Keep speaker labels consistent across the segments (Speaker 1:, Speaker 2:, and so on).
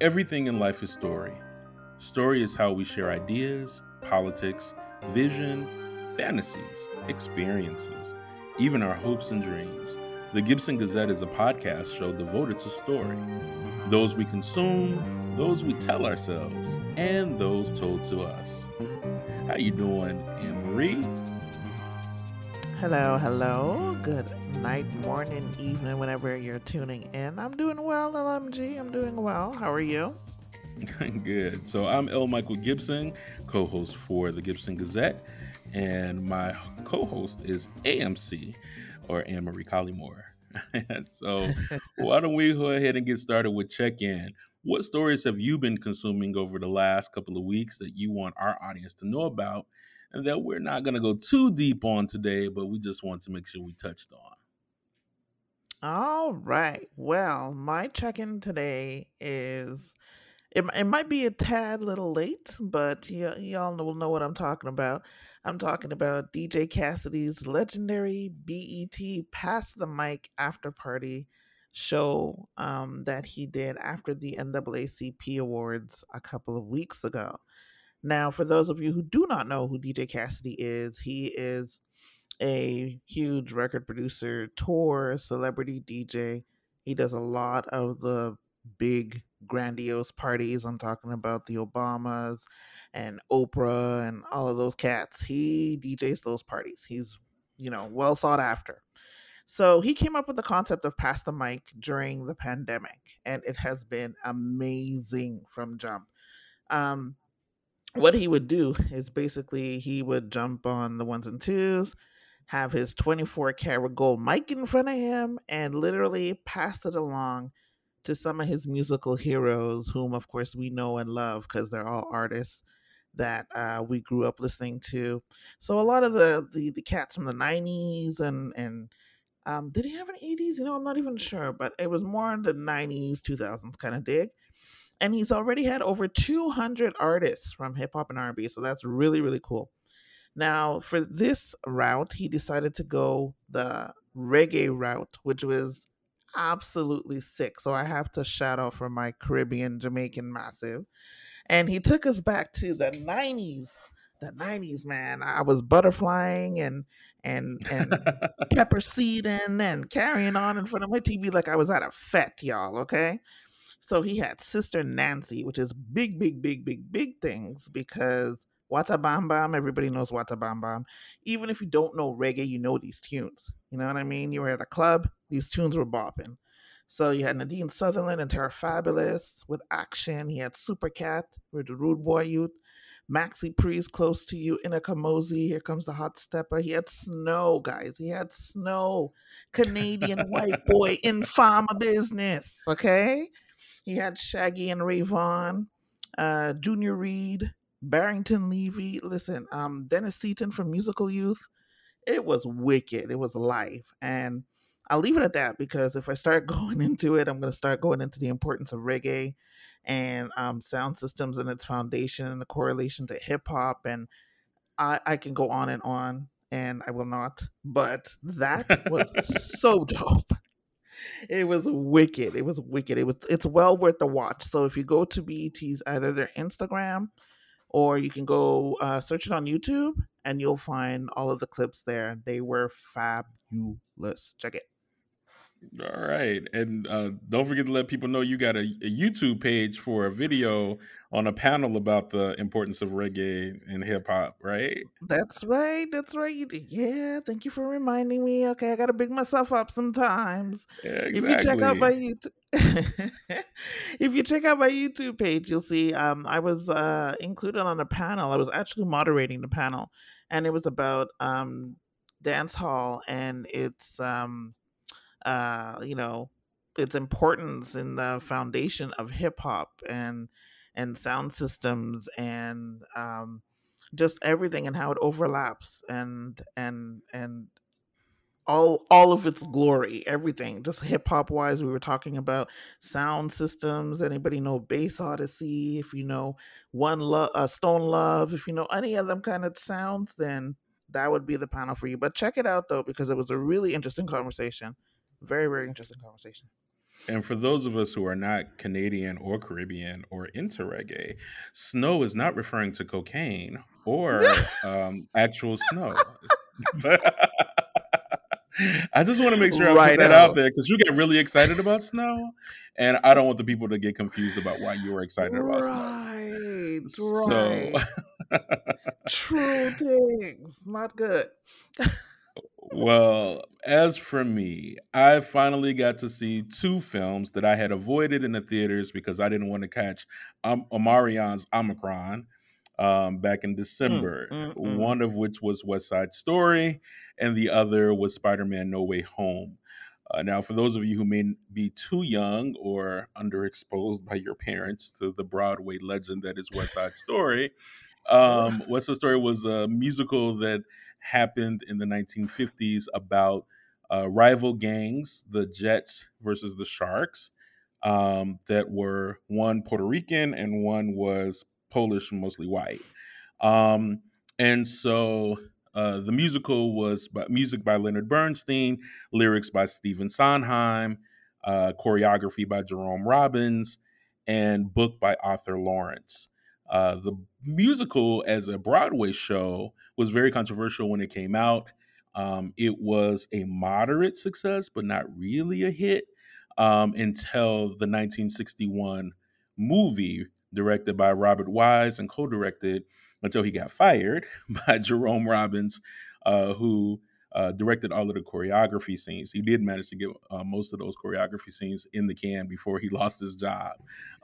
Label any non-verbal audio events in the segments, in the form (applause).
Speaker 1: Everything in life is story. Story is how we share ideas, politics, vision, fantasies, experiences, even our hopes and dreams. The Gibson Gazette is a podcast show devoted to story. Those we consume, those we tell ourselves, and those told to us. How you doing, Anne Marie?
Speaker 2: Hello, hello. Good night, morning, evening, whenever you're tuning in. I'm doing well, LMG. I'm doing well. How are you? (laughs)
Speaker 1: Good. So I'm L. Michael Gibson, co-host for the Gibson Gazette, and my co-host is AMC, or Anne Marie Collymore. (laughs) so (laughs) why don't we go ahead and get started with check-in? What stories have you been consuming over the last couple of weeks that you want our audience to know about? and that we're not going to go too deep on today, but we just want to make sure we touched on.
Speaker 2: All right. Well, my check in today is it, it might be a tad little late, but y- y'all will know what I'm talking about. I'm talking about DJ Cassidy's legendary BET Pass the Mic after party show um, that he did after the NAACP Awards a couple of weeks ago. Now, for those of you who do not know who DJ Cassidy is, he is a huge record producer, tour, celebrity DJ. He does a lot of the big, grandiose parties. I'm talking about the Obamas and Oprah and all of those cats. He DJs those parties. He's, you know, well sought after. So he came up with the concept of pass the mic during the pandemic, and it has been amazing from jump. Um, what he would do is basically he would jump on the ones and twos, have his 24 karat gold mic in front of him, and literally pass it along to some of his musical heroes, whom of course we know and love because they're all artists that uh, we grew up listening to. So a lot of the the, the cats from the 90s and and um, did he have an 80s? You know, I'm not even sure, but it was more in the 90s, 2000s kind of dig and he's already had over 200 artists from hip hop and R&B, so that's really really cool. Now, for this route, he decided to go the reggae route, which was absolutely sick. So I have to shout out for my Caribbean Jamaican massive. And he took us back to the 90s. The 90s, man. I was butterflying and and and (laughs) pepper seeding and carrying on in front of my TV like I was at a fete, y'all, okay? So he had Sister Nancy, which is big, big, big, big, big things because Wata Bam Bam, everybody knows Wata Bam Bam. Even if you don't know reggae, you know these tunes. You know what I mean? You were at a club, these tunes were bopping. So you had Nadine Sutherland and Terror Fabulous with Action. He had Super Cat with the Rude Boy Youth. Maxi Priest, Close to You, Ini Kamoze, Here Comes the Hot Stepper. He had Snow, guys. He had Snow. Canadian white boy in pharma business, okay? He had Shaggy and Rayvon, uh, Junior Reid, Barrington Levy. Listen, um, Dennis Seaton from Musical Youth. It was wicked. It was life. And I'll leave it at that because if I start (laughs) going into it, I'm going to start going into the importance of reggae and um, sound systems and its foundation and the correlation to hip hop. And I, I can go on and on, and I will not. But that was (laughs) so dope it was wicked. It was wicked. It was it's well worth the watch. So if you go to BET's either their Instagram or you can go uh, search it on YouTube and you'll find all of the clips there. They were fabulous. Check it.
Speaker 1: All right. And uh, don't forget to let people know you got a, a, YouTube page for a video on a panel about the importance of reggae and hip hop, right?
Speaker 2: That's right. That's right. Yeah. Thank you for reminding me. Okay. I got to big myself up sometimes.
Speaker 1: Yeah, exactly.
Speaker 2: If you check out my YouTube, (laughs) if you check out my YouTube page, you'll see um, I was uh, included on a panel. I was actually moderating the panel, and it was about um, dance hall and it's. Um, uh, you know, its importance in the foundation of hip hop and and sound systems and um, just everything and how it overlaps and and and all all of its glory, everything. Just hip hop wise, we were talking about sound systems. Anybody know Bass Odyssey? If you know One Love, uh, Stone Love, if you know any of them kind of sounds, then that would be the panel for you. But check it out though, because it was a really interesting conversation. Very, very interesting conversation.
Speaker 1: And for those of us who are not Canadian or Caribbean or into reggae, snow is not referring to cocaine or (laughs) um, actual snow. (laughs) I just want to make sure I
Speaker 2: Right
Speaker 1: put that out
Speaker 2: out.
Speaker 1: there because you get really excited about snow, and I don't want the people to get confused about why you are excited about snow.
Speaker 2: Right,
Speaker 1: So. (laughs)
Speaker 2: True things. Not good.
Speaker 1: Well, as for me, I finally got to see two films that I had avoided in the theaters because I didn't want to catch um, Omarion's Omicron um, back in
Speaker 2: Mm,
Speaker 1: December.
Speaker 2: mm, mm.
Speaker 1: One of which was West Side Story, and the other was Spider Man No Way Home. Uh, now, for those of you who may be too young or underexposed by your parents to the Broadway legend that is West Side Story, um. West Side Story was a musical that happened in the 1950s about uh, rival gangs, the Jets versus the Sharks, um, that were one Puerto Rican and one was Polish, mostly white. Um, and so uh, the musical was by, music by Leonard Bernstein, lyrics by Stephen Sondheim, uh, choreography by Jerome Robbins, and book by Arthur Laurents. Uh, the musical, as a Broadway show, was very controversial when it came out. Um, it was a moderate success, but not really a hit um, until the 1961 movie directed by Robert Wise and co-directed until he got fired (laughs) by Jerome Robbins, uh, who uh, directed all of the choreography scenes. He did manage to get uh, most of those choreography scenes in the can before he (laughs) lost his job.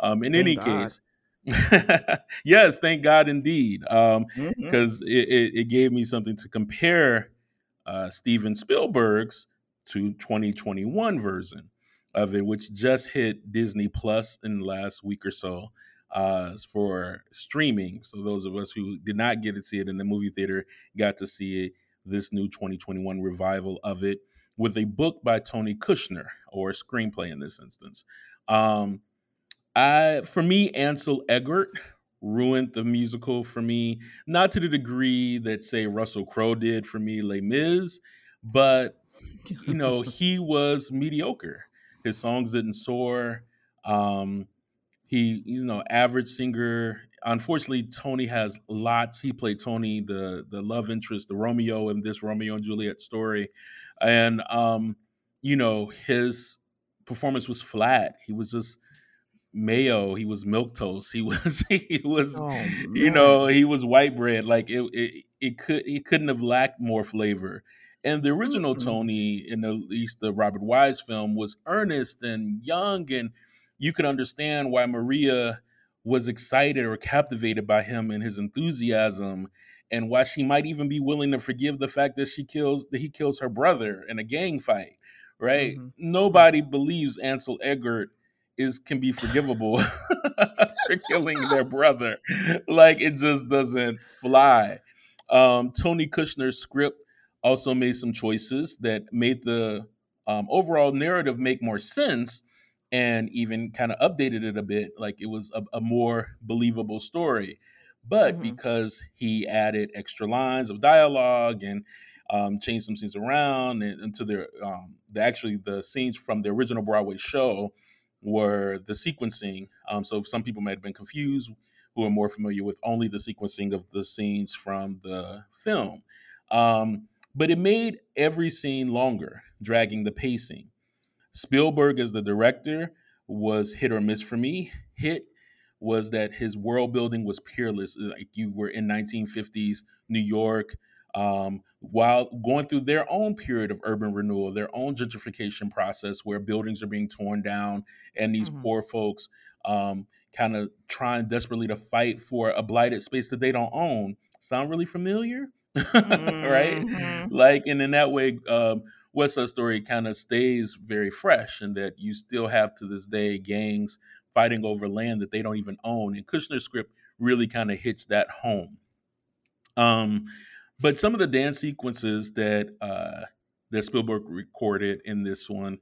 Speaker 1: Um, in
Speaker 2: Thank
Speaker 1: any
Speaker 2: God.
Speaker 1: case, (laughs) yes, thank God indeed, because it, it, it gave me something to compare uh, Steven Spielberg's to 2021 version of it, which just hit Disney Plus in the last week or so uh, for streaming. So those of us who did not get to see it in the movie theater got to see it, this new 2021 revival of it with a book by Tony Kushner or a screenplay in this instance. Um, I for me, Ansel Elgort ruined the musical for me, not to the degree that say Russell Crowe did for me, Les Mis, but you (laughs) know he was mediocre. His songs didn't soar. Um, he, you know, average singer. Unfortunately, Tony has lots. He played Tony, the the love interest, the Romeo in this Romeo and Juliet story, and um, you know his performance was flat. He was just mayo. He was milk toast. He (laughs) was he was
Speaker 2: oh
Speaker 1: you know he was white bread. Like it it, it could it couldn't have lacked more flavor. And the original
Speaker 2: Mm-mm.
Speaker 1: Tony, in at least the Robert Wise film, was earnest and young, and you could understand why Maria was excited or captivated by him and his enthusiasm, and why she might even be willing to forgive the fact that she kills that he kills her brother in a gang fight. Right?
Speaker 2: hmm hmm
Speaker 1: Nobody believes Ansel Elgort is can be forgivable (laughs) for killing their brother. Like it just doesn't fly. Um, Tony Kushner's script also made some choices that made the um, overall narrative make more sense and even kind of updated it a bit. Like it was a, a more believable story. But
Speaker 2: hmm
Speaker 1: because he added extra lines of dialogue and um, changed some scenes around and into their um, the actually the scenes from the original Broadway show were the sequencing. Um, so some people may have been confused who are more familiar with only the sequencing of the scenes from the film. Um, but it made every scene longer, dragging the pacing. Spielberg as the director was hit or miss for me. Hit was that his world building was peerless. Like you were in 1950s New York, um, while going through their own period of urban renewal, their own gentrification process, where buildings are being torn down, and these
Speaker 2: hmm
Speaker 1: poor folks um, kind of trying desperately to fight for a blighted space that they don't own. Sound really familiar? (laughs) right?
Speaker 2: hmm
Speaker 1: Like, and in that way, um, West Side Story kind of stays very fresh, and that you still have to this day gangs fighting over land that they don't even own. And Kushner's script really kind of hits that home. Um, but some of the dance sequences that uh, that Spielberg recorded in this one,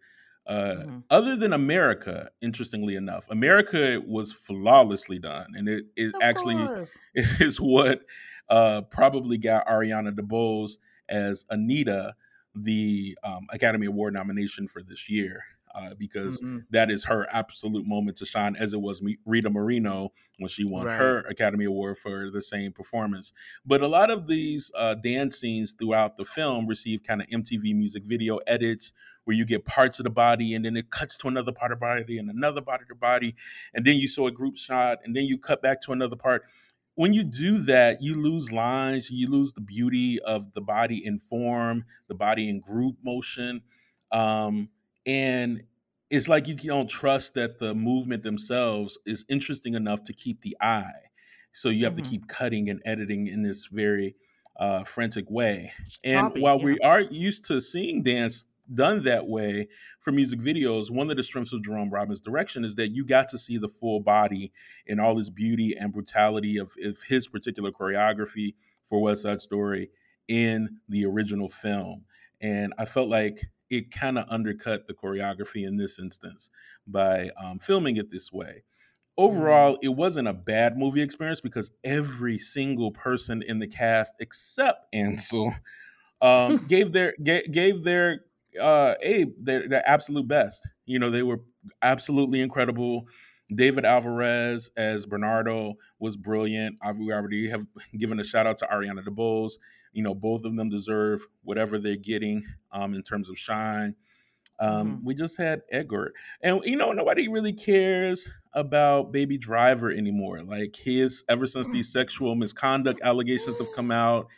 Speaker 1: uh,
Speaker 2: hmm
Speaker 1: other than America, interestingly enough, America was flawlessly done, and it, it
Speaker 2: Of
Speaker 1: actually
Speaker 2: course. (laughs)
Speaker 1: is what uh, probably got Ariana DeBose as Anita the um, Academy Award nomination for this year. Uh, because mm-hmm. that is her absolute moment to shine, as it was Rita Moreno when she won right. her Academy Award for the same performance. But a lot of these uh, dance scenes throughout the film receive kind of MTV music video edits where you get parts of the body and then it cuts to another part of the body and another part of the body and then you saw a group shot and then you cut back to another part when you do that, you lose lines, you lose the beauty of the body in form, the body in group motion. Um, and it's like you don't trust that the movement themselves is interesting enough to keep the eye. So you have mm-hmm. to keep cutting and editing in this very uh, frantic way. And while yeah. we are used to seeing dance done that way for music videos, one of the strengths of Jerome Robbins' direction is that you got to see the full body and all his beauty and brutality of, of his particular choreography for West Side Story in the original film. And I felt like it kind of undercut the choreography in this instance by um, filming it this way. Overall, mm-hmm. it wasn't a bad movie experience because every single person in the cast except Ansel (laughs) um, (laughs) gave their gave their uh, Abe their, their absolute best. You know, they were absolutely incredible. David Alvarez as Bernardo was brilliant. We already have (laughs) given a shout out to Ariana DeBose. You know, both of them deserve whatever they're getting um, in terms of shine. Um, mm-hmm. We just had Edgar, and you know, nobody really cares about Baby Driver anymore. Like his, ever since these sexual misconduct allegations have come out,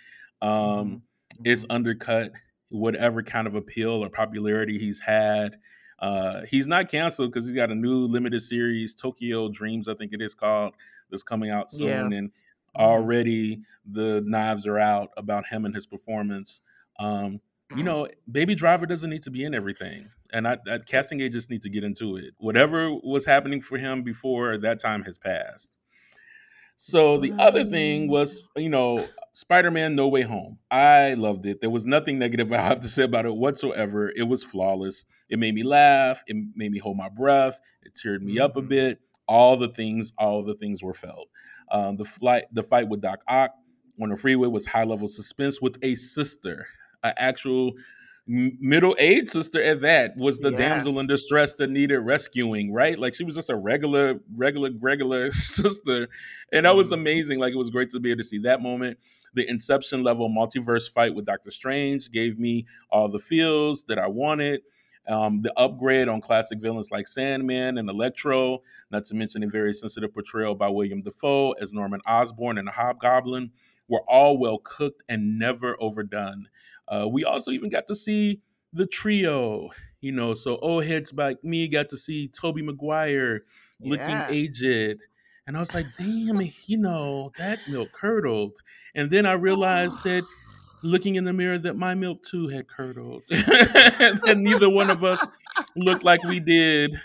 Speaker 1: um, mm-hmm. it's undercut whatever kind of appeal or popularity he's had. Uh, he's not canceled because he's got a new limited series, Tokyo Dreams, I think it is called, that's coming out soon. Yeah. And mm-hmm. Already the knives are out about him and his performance. Um, you mm-hmm. know, Baby Driver doesn't need to be in everything, and I, I, casting agents need to get into it. Whatever was happening for him before that time has passed. So the other thing was, you know, Spider-Man No Way Home. I loved it. There was nothing (laughs) negative I have to say about it whatsoever. It was flawless. It made me laugh. It made me hold my breath. It teared me up a mm-hmm. bit. All the things, all the things were felt. Um, the flight, the fight with Doc Ock on the freeway was high level suspense with a sister, an actual middle-aged sister at that was the yes. damsel in distress that needed rescuing right? Like she was just a regular regular regular (laughs) sister. And that was mm-hmm. amazing. Like it was great to be able to see that moment. The inception level multiverse fight with doctor strange gave me all the feels that i wanted um, the upgrade on classic villains like Sandman and Electro, not to mention a very sensitive portrayal by William Dafoe as Norman Osborn and the Hobgoblin, were all well cooked and never overdone. Uh, we also even got to see the trio, you know. So old heads like me got to see Tobey Maguire looking yeah. aged. And I was like, (laughs) damn, you know, that milk curdled. And then I realized that looking in the mirror that my milk too had curdled. (laughs) (laughs) and neither one of us looked like we did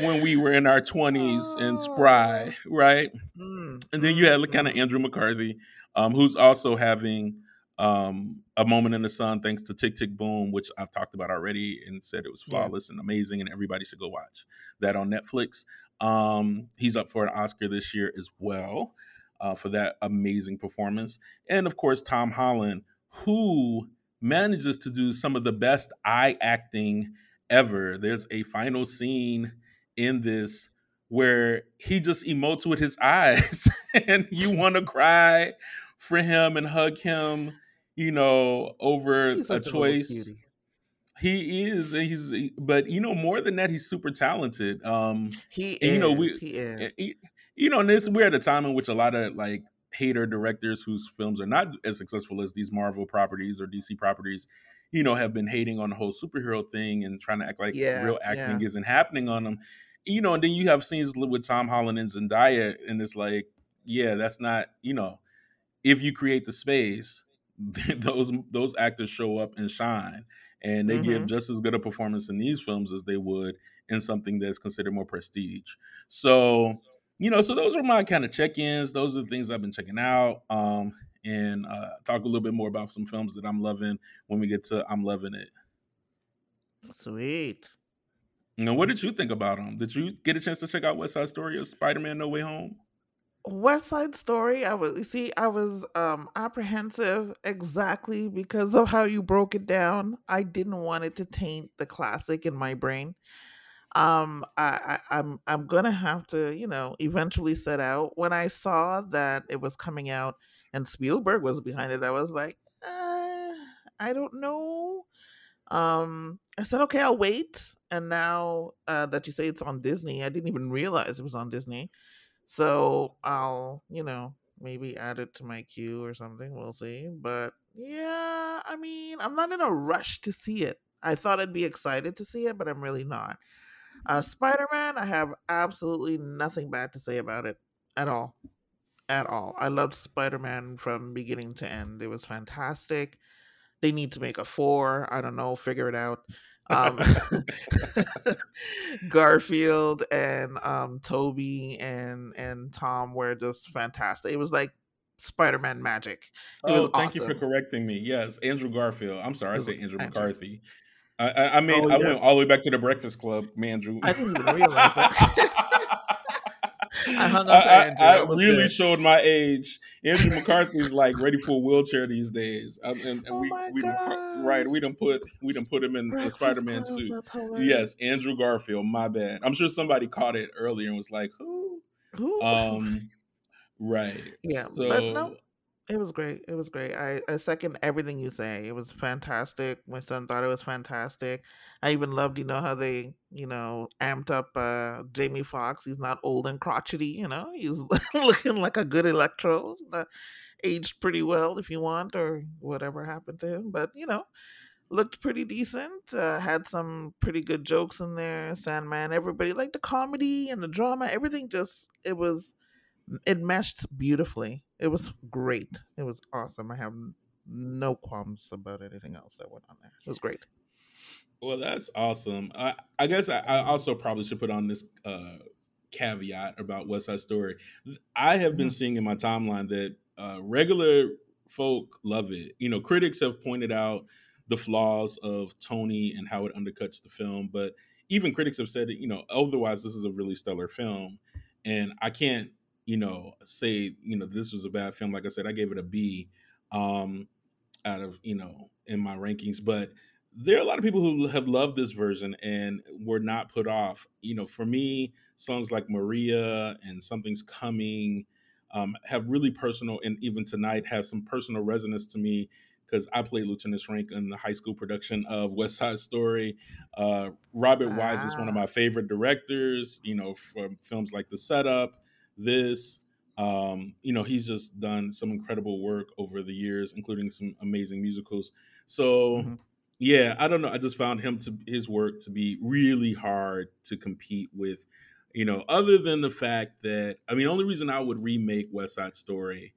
Speaker 1: when we were in our 20s and spry, right? Mm, and then you had kind of mm. Andrew McCarthy, um, who's also having um, a moment in the sun thanks to tick tick boom which i've talked about already and said it was flawless yeah. and amazing and everybody should go watch that on netflix um, he's up for an oscar this year as well uh, for that amazing performance and of course tom holland who manages to do some of the best eye acting ever there's a final scene in this where he just emotes with his (laughs) eyes and you (laughs) want to cry for him and hug him you know, over a choice. He is, he's, but you know, more than that, he's super talented. Um,
Speaker 2: he is. You know, we, he is.
Speaker 1: He, you know, and this we're at a time in which a lot of like hater directors whose films are not as successful as these Marvel properties or DC properties, you know, have been hating on the whole superhero thing and trying to act like yeah, real acting yeah. isn't happening on them. You know, and then you have scenes with Tom Holland and Zendaya, and it's like, yeah, that's not, you know, if you create the space, (laughs) those those actors show up and shine and they mm-hmm. give just as good a performance in these films as they would in something that's considered more prestige so you know so those are my kind of check-ins those are the things i've been checking out um and uh talk a little bit more about some films that i'm loving when we get to i'm loving it
Speaker 2: sweet
Speaker 1: now what did you think about them did you get a chance to check out west side story or spider-man no way home
Speaker 2: West Side Story, I was see, I was um apprehensive exactly because of how you broke it down. I didn't want it to taint the classic in my brain. Um, I, I I'm I'm gonna have to, you know, eventually set out. When I saw that it was coming out and Spielberg was behind it, I was like, uh, I don't know. Um, I said, okay, I'll wait. And now uh, that you say it's on Disney, I didn't even realize it was on Disney. So I'll, you know, maybe add it to my queue or something. We'll see. But yeah, I mean, I'm not in a rush to see it. I thought I'd be excited to see it, but I'm really not. Uh, Spider Man, I have absolutely nothing bad to say about it at all. At all. I loved Spider Man from beginning to end. It was fantastic. They need to make a four. I don't know. Figure it out. Um, (laughs) Garfield and um, Tobey and and Tom were just fantastic. It was like Spider-Man magic.
Speaker 1: It oh, thank awesome. you for correcting me. Yes, Andrew Garfield. I'm sorry, I said Andrew, Andrew. McCarthy. I, I, I mean, oh, yeah. I went all the way back to the Breakfast Club, Andrew.
Speaker 2: I didn't even realize that. (laughs)
Speaker 1: I hung on to Andrew. I, I really good. showed my age. Andrew McCarthy's like ready for a wheelchair these days, um, and, and oh we we done, right we don't put we don't put him in a Spider Man suit. Yes, Andrew Garfield. My bad. I'm sure somebody caught it earlier and was like, "Who?"
Speaker 2: Who?
Speaker 1: Um, right. (laughs)
Speaker 2: Yeah, so, no, it was great. It was great. I, I second everything you say. It was fantastic. My son thought it was fantastic. I even loved, you know, how they, you know, amped up uh Jamie Foxx. He's not old and crotchety, you know. He's (laughs) looking like a good electro. Uh, aged pretty well if you want, or whatever happened to him. But, you know, looked pretty decent. Uh, had some pretty good jokes in there. Sandman, everybody liked the comedy and the drama. Everything just it was it meshed beautifully. It was great. It was awesome. I have no qualms about anything else that went on there. It was great.
Speaker 1: Well, that's awesome. I, I guess I, I, also probably should put on this uh, caveat about West Side Story. I have been mm-hmm. seeing in my timeline that uh, regular folk love it. You know, critics have pointed out the flaws of Tony and how it undercuts the film, but even critics have said, you know, otherwise this is a really stellar film. And I can't you know, say, you know, this was a bad film. Like I said, I gave it a B um, out of, you know, in my rankings. But there are a lot of people who have loved this version and were not put off. You know, for me, songs like Maria and Something's Coming um, have really personal, and even tonight have some personal resonance to me because I played Lieutenant Schrank in the high school production of West Side Story. Uh, Robert. Wise is one of ah. my favorite directors, you know, from films like The Setup this. Um, you know, he's just done some incredible work over the years, including some amazing musicals. So, mm-hmm. yeah, I don't know. I just found him to his work to be really hard to compete with. You know, other than the fact that I mean, only reason I would remake West Side Story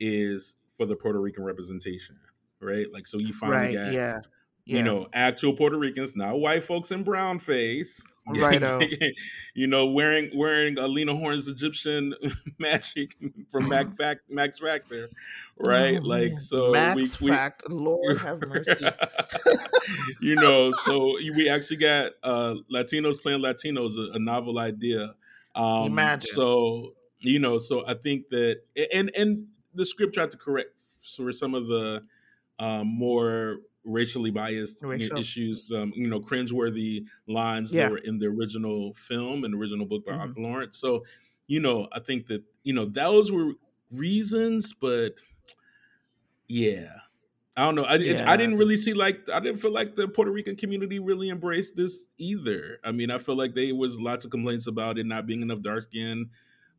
Speaker 1: is for the Puerto Rican representation, right? Like, so you finally
Speaker 2: right,
Speaker 1: got
Speaker 2: yeah
Speaker 1: yeah. you know, actual Puerto Ricans, not white folks in brown face. (laughs)
Speaker 2: Right. (laughs)
Speaker 1: you know, wearing wearing Alina Horn's Egyptian (laughs) magic from Mac Fact, Max Factor, right? Oh, like so
Speaker 2: Max we, Fact, Lord have mercy.
Speaker 1: you know, so we actually got uh Latinos playing Latinos, a, a novel idea.
Speaker 2: Um Imagine.
Speaker 1: so you know, so I think that and and the script tried to correct for some of the um, more racially biased Racial. issues, um, you know, cringeworthy lines yeah. that were in the original film and original book by mm-hmm. Arthur Laurents. So, you know, I think that you know those were reasons, but yeah, I don't know. I, yeah. I didn't really see like I didn't feel like the Puerto Rican community really embraced this either. I mean, I feel like there was lots of complaints about it not being enough dark skin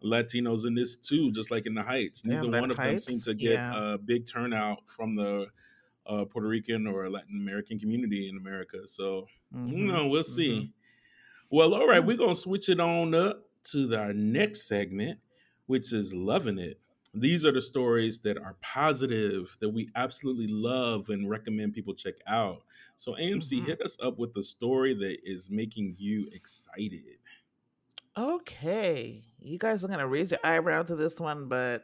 Speaker 1: Latinos in this too, just like in the Heights. Neither one of Heights, them seemed to get yeah. a big turnout from the uh, Puerto Rican or Latin American community in America. So, mm-hmm. you know, we'll see. Mm-hmm. Well, all right, we're going to switch it on up to our next segment, which is Loving It. These are the stories that are positive, that we absolutely love and recommend people check out. So, AMC, mm-hmm. hit us up with the story that is making you excited.
Speaker 2: Okay. You guys are going to raise your eyebrow to this one, but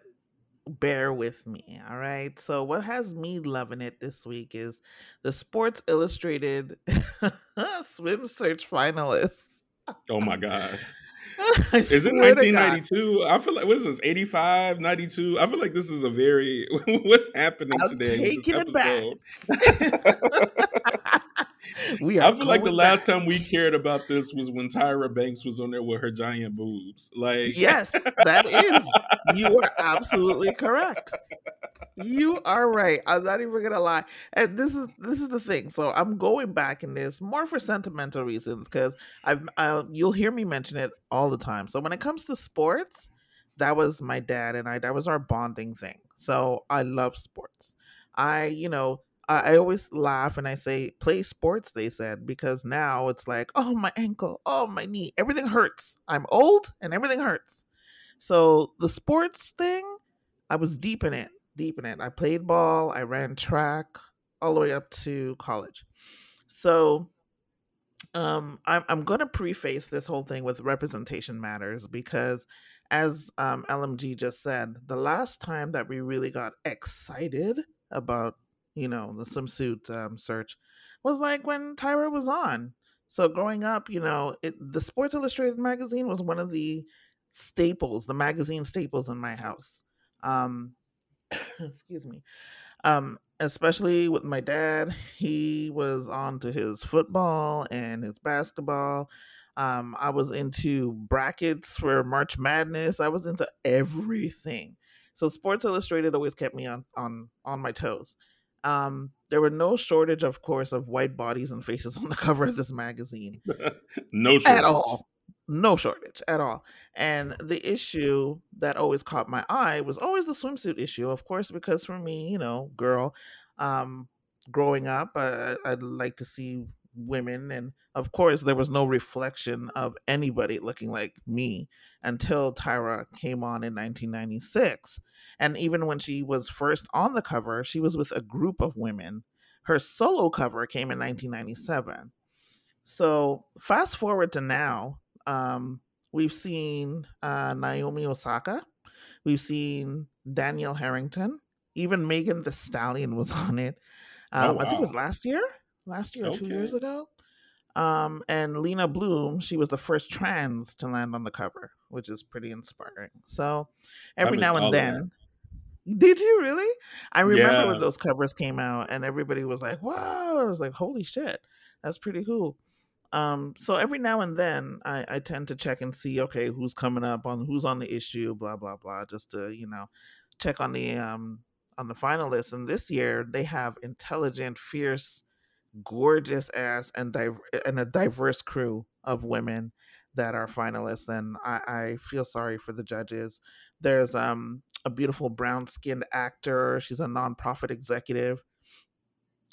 Speaker 2: bear with me. All right. So, what has me loving it this week is the Sports Illustrated (laughs) Swim Search finalists.
Speaker 1: Oh my God. (laughs) is it 1992? I feel like what is this 85, 92? I feel like this is a very (laughs) what's happening
Speaker 2: I'm
Speaker 1: today.
Speaker 2: Taking it back. (laughs) we
Speaker 1: I feel like the
Speaker 2: going
Speaker 1: last time we cared about this was when Tyra Banks was on there with her giant boobs. Like,
Speaker 2: Yes, that is. You are absolutely correct. You are right. I'm not even gonna lie. And this is this is the thing. So I'm going back in this more for sentimental reasons because I've I, you'll hear me mention it all the time. So when it comes to sports, that was my dad and I. That was our bonding thing. So I love sports. I you know I, I always laugh and I say play sports. They said because now it's like oh my ankle, oh my knee, everything hurts. I'm old and everything hurts. So the sports thing, I was deep in it, deep in it. I played ball, I ran track all the way up to college. So um I'm I'm gonna preface this whole thing with representation matters because as um LMG just said, the last time that we really got excited about, you know, the swimsuit um, search was like when Tyra was on. So growing up, you know, it, the Sports Illustrated magazine was one of the staples, the magazine staples in my house. Um, (coughs) excuse me. Um, especially with my dad, he was on to his football and his basketball. Um, I was into brackets for March Madness. I was into everything. So Sports Illustrated always kept me on on on my toes. Um, there were no shortage, of course, of white bodies and faces (laughs) on the cover of this magazine (laughs)
Speaker 1: no
Speaker 2: at all. No shortage at all. And the issue that always caught my eye was always the swimsuit issue, of course, because for me, you know, girl, um, growing up, uh, I'd like to see women. And of course, there was no reflection of anybody looking like me until Tyra came on in 1996. And even when she was first on the cover, she was with a group of women. Her solo cover came in 1997. So fast forward to now, um, we've seen uh, Naomi Osaka, we've seen Danielle Herrington, even Megan Thee Stallion was (laughs) on it.
Speaker 1: Oh
Speaker 2: Um, I think it was last year, last year or two years ago. Um, and Leyna Bloom, she was the first trans to land on the cover, which is pretty inspiring. So every now and
Speaker 1: all of that.
Speaker 2: then, did you really? I remember when those covers came out and everybody was like, wow. I was like, holy shit, that's pretty cool. Um, so every now and then I, I tend to check and see, okay, who's coming up on who's on the issue, blah, blah, blah, just to, you know, check on the um on the finalists. And this year they have intelligent, fierce, gorgeous ass and div- and a diverse crew of women that are finalists and I, I feel sorry for the judges. There's um a beautiful brown skinned actor she's a nonprofit executive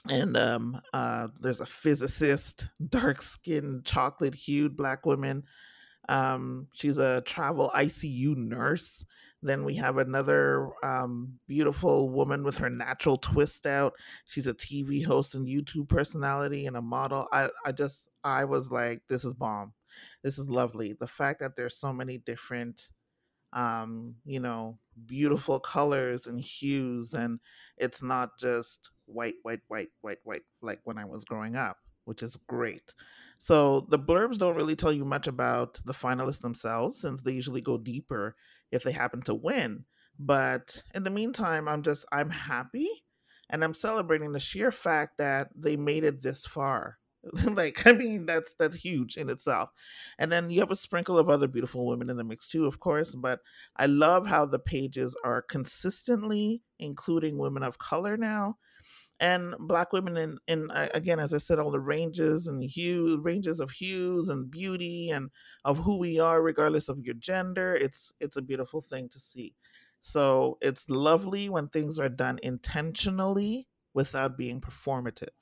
Speaker 2: and um uh there's a physicist dark skinned chocolate hued black woman. Um she's a travel icu nurse then we have another um, beautiful woman with her natural twist out. She's a TV host and YouTube personality and a model. I, I just, I was like, this is bomb. This is lovely. The fact that there's so many different um, you know, beautiful colors and hues, and it's not just white, white, white, white, white, like when I was growing up, which is great. So the blurbs don't really tell you much about the finalists themselves, since they usually go deeper if they happen to win. But in the meantime, I'm just I'm happy and I'm celebrating the sheer fact that they made it this far. (laughs) like I mean that's that's huge in itself. And then you have a sprinkle of other beautiful women in the mix too, of course, but I love how the pages are consistently including women of color now and black women in, in again as i said all the ranges and hue ranges of hues and beauty and of who we are regardless of your gender it's it's a beautiful thing to see. So it's lovely when things are done intentionally without being performative.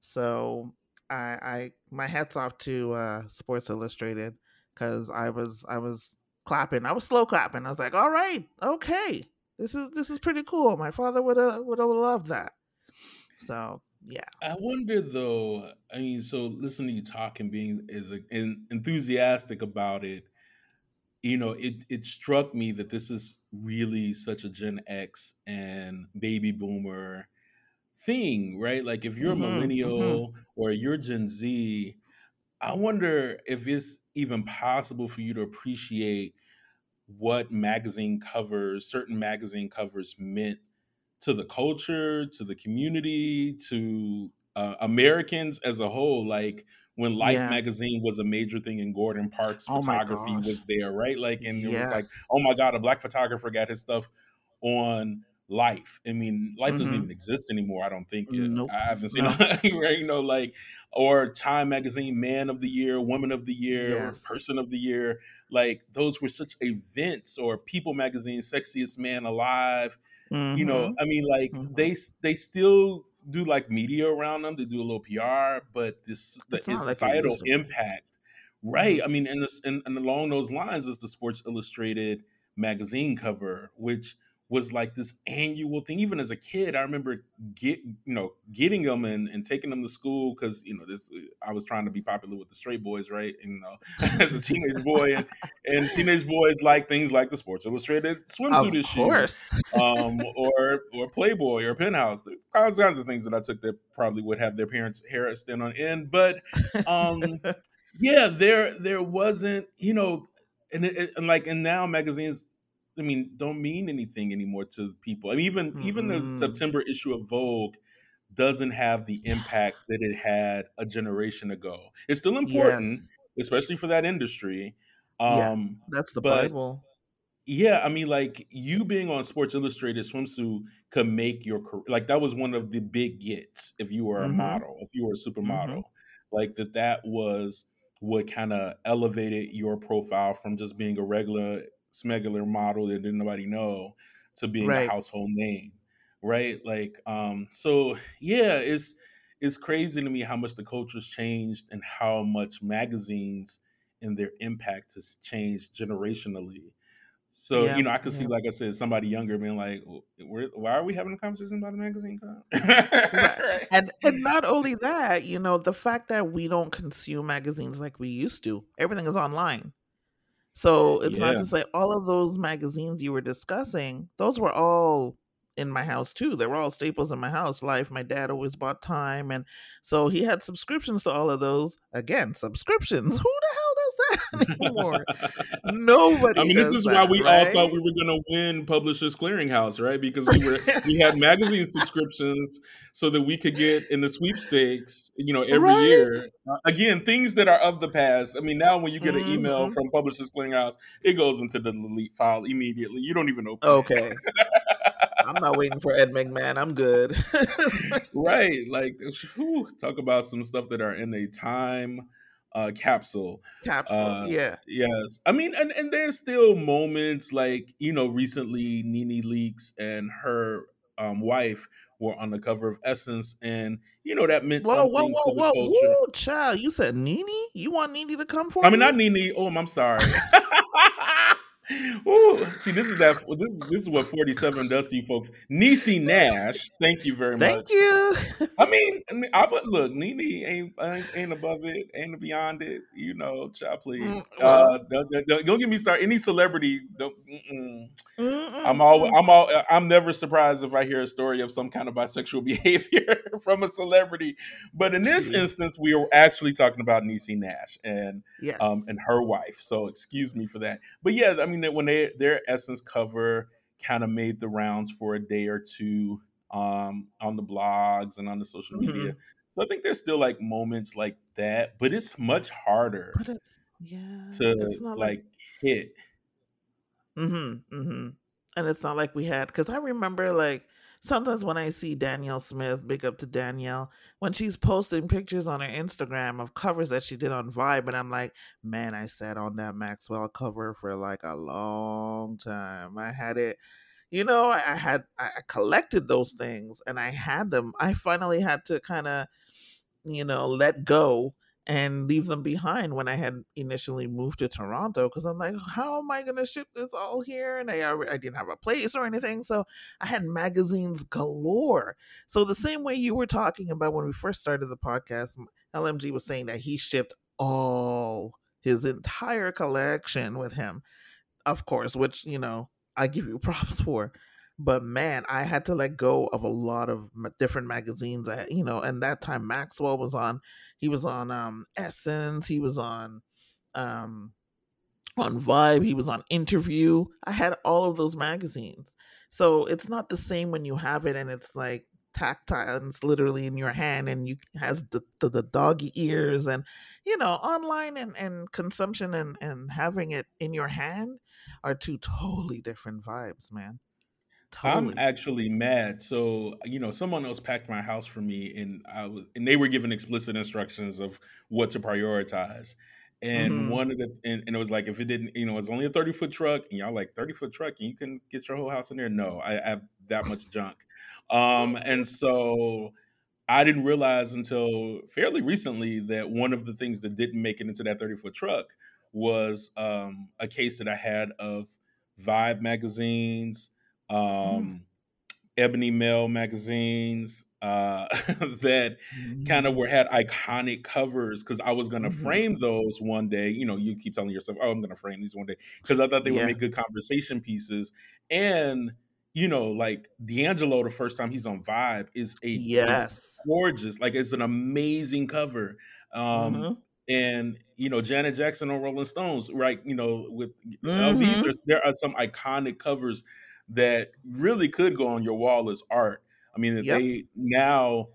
Speaker 2: So i i my hats off to uh sports illustrated because i was i was clapping. I was slow clapping. I was like all right okay. This is this is pretty cool. My father would have would have loved that so yeah.
Speaker 1: I wonder though. I mean, so listening to you talk and being is en- enthusiastic about it. You know, it it struck me that this is really such a Gen X and baby boomer thing, right? Like if you're a
Speaker 2: Mhm. Mhm.
Speaker 1: millennial or you're Gen Z, I wonder if it's even possible for you to appreciate what magazine covers, certain magazine covers meant to the culture, to the community, to uh, Americans as a whole, like when Life
Speaker 2: Yeah.
Speaker 1: magazine was a major thing in Gordon Parks
Speaker 2: Oh
Speaker 1: photography was there, right? Like, and it was like, oh my god, a black photographer got his stuff on Life. I mean, Life doesn't
Speaker 2: Mhm.
Speaker 1: even exist anymore. I don't think.
Speaker 2: Nope.
Speaker 1: I haven't seen (laughs)
Speaker 2: No.
Speaker 1: it, right? You know, like or Time magazine, Man of the Year, Woman of the Year,
Speaker 2: Yes.
Speaker 1: Person of the Year. Like those were such events. Or People magazine, Sexiest Man Alive you know
Speaker 2: Mhm.
Speaker 1: i mean like
Speaker 2: Mhm.
Speaker 1: they they still do like media around them they do a little pr but this the
Speaker 2: It's like
Speaker 1: societal
Speaker 2: to
Speaker 1: impact right i mean and this and, and along those lines is the sports illustrated magazine cover which was like this annual thing even as a kid i remember get you know getting them and, and taking them to school because you know this i was trying to be popular with the straight boys right and you know (laughs) as a teenage boy and, and teenage boys like things like the sports illustrated swimsuit issue.
Speaker 2: Of
Speaker 1: issue
Speaker 2: course.
Speaker 1: um, or or Playboy or Penthouse. There's all kinds of things that I took that probably would have their parents' hair stand on end. But um, (laughs) yeah, there there wasn't, you know, and, it- and like and now magazines, I mean, don't mean anything anymore to people. I mean, even even the September issue of Vogue doesn't have the impact that it had a generation ago. It's still important,
Speaker 2: Yes.
Speaker 1: especially for that industry.
Speaker 2: Yeah.
Speaker 1: Um,
Speaker 2: That's the
Speaker 1: but
Speaker 2: Bible.
Speaker 1: yeah, I mean, like you being on Sports Illustrated swimsuit could make your career. Like that was one of the big gets if you were a
Speaker 2: Mhm.
Speaker 1: model, if you were a supermodel.
Speaker 2: Mhm.
Speaker 1: Like that, that was what kind of elevated your profile from just being a regular smegular model that didn't nobody know to being a household name, right? Like, um, so yeah, it's it's crazy to me how much the culture's changed and how much magazines and their impact has changed generationally. So
Speaker 2: Yeah.
Speaker 1: you know, I could see, like I said, somebody younger being like, "Why are we having a conversation about a magazine?" (laughs)
Speaker 2: Right.
Speaker 1: Right.
Speaker 2: And and not only that, you know, the fact that we don't consume magazines like we used to. Everything is online. So it's not to say all of those magazines you were discussing, those were all in my house too. They were all staples in my house. Life, my dad always bought time. And so he had subscriptions to all of those. Again, subscriptions. (laughs) Who the hell does that anymore? (laughs)
Speaker 1: I
Speaker 2: Nobody
Speaker 1: mean, this is why
Speaker 2: that,
Speaker 1: we all thought we were going to win Publishers Clearinghouse, right? Because we were we had (laughs) magazine subscriptions so that we could get in the sweepstakes, you know, every
Speaker 2: right?
Speaker 1: year. Uh, again, things that are of the past. I mean, now when you get an email
Speaker 2: hmm
Speaker 1: from Publishers Clearinghouse, it goes into the delete file immediately. You don't even open.
Speaker 2: Okay. I'm not waiting for Ed McMahon. I'm good. (laughs)
Speaker 1: right like whew, talk about some stuff that are in a time uh capsule
Speaker 2: Capsule.
Speaker 1: uh
Speaker 2: Yeah.
Speaker 1: yes i mean and and there's still moments like you know recently NeNe Leakes and her um wife were on the cover of essence and you know that meant
Speaker 2: Whoa, whoa,
Speaker 1: something to
Speaker 2: whoa,
Speaker 1: the
Speaker 2: whoa,
Speaker 1: culture
Speaker 2: whoa, child. You said Nene? You want Nene to come for
Speaker 1: i mean not nene oh i'm sorry (laughs) (laughs) Ooh, see, this is that. This is this is what forty seven does to you folks. Niecy Nash, thank you very
Speaker 2: Thank
Speaker 1: much.
Speaker 2: Thank you.
Speaker 1: I mean, I mean, I but look, Nene ain't ain't above it, ain't beyond it. You know, child,
Speaker 2: Mm,
Speaker 1: please.
Speaker 2: well,
Speaker 1: Uh, don't, don't, don't get me started. Any celebrity, don't. Mm-mm. I'm
Speaker 2: mm-mm,
Speaker 1: all
Speaker 2: mm.
Speaker 1: I'm all I'm never surprised if I hear a story of some kind of bisexual (laughs) behavior from a celebrity. But in this
Speaker 2: Jeez.
Speaker 1: instance, we are actually talking about Niecy Nash and
Speaker 2: Yes.
Speaker 1: um and her wife. So excuse me for that. But yeah, I mean that when they their essence cover kind of made the rounds for a day or two um on the blogs and on the social media.
Speaker 2: hmm
Speaker 1: So I think there's still like moments like that, but it's much harder
Speaker 2: But it's, yeah,
Speaker 1: to
Speaker 2: it's not like,
Speaker 1: like hit.
Speaker 2: mm-hmm, mm-hmm. And it's not like we had, because I remember like sometimes when I see Danielle Smith, big up to Danielle, when she's posting pictures on her Instagram of covers that she did on Vibe, and I'm like, man, I sat on that Maxwell cover for like a long time. I had it you know, I, had I collected those things and I had them. I finally had to kind of, you know, let go and leave them behind when I had initially moved to Toronto because I'm like, how am I going to ship this all here? And I I didn't have a place or anything, so I had magazines galore. So the same way you were talking about when we first started the podcast, LMG was saying that he shipped all his entire collection with him of course, which you know I give you (laughs) props for. But man, I had to let go of a lot of different magazines. I, you know, and that time Maxwell was on. He was on um Essence. He was on um on Vibe. He was on Interview. I had all of those magazines. So it's not the same when you have it and it's like tactile and it's literally in your hand and you has the, the, the doggy ears and you know online and, and consumption and, and having it in your hand are two totally different vibes man
Speaker 1: I'm actually mad. So, you know, someone else packed my house for me and I was and they were given explicit instructions of what to prioritize. And
Speaker 2: hmm
Speaker 1: one of the and, and it was like if it didn't, you know, it's only a 30 foot truck and y'all like 30 foot truck and you can get your whole house in there. No, I have that much junk. Um, (laughs) and so I didn't realize until fairly recently that one of the things that didn't make it into that 30 foot truck was um, a case that I had of Vibe magazines,
Speaker 2: Mm,
Speaker 1: um, Ebony Mail magazines uh, (laughs) that kind of
Speaker 2: mm,
Speaker 1: were had iconic covers because I was gonna
Speaker 2: mhm.
Speaker 1: frame those one day. You know, you keep telling yourself, "Oh, I'm gonna frame these one day," because I thought they would make good conversation pieces. And you know, like D'Angelo, the first time he's on Vibe is a is
Speaker 2: Yes.
Speaker 1: gorgeous. Like it's an amazing cover. Um,
Speaker 2: Mhm.
Speaker 1: and you know, Janet Jackson on Rolling Stones, right? You know, with uh, these are there are some iconic covers that really could go on your wall as art. I mean, that
Speaker 2: Yep.
Speaker 1: they now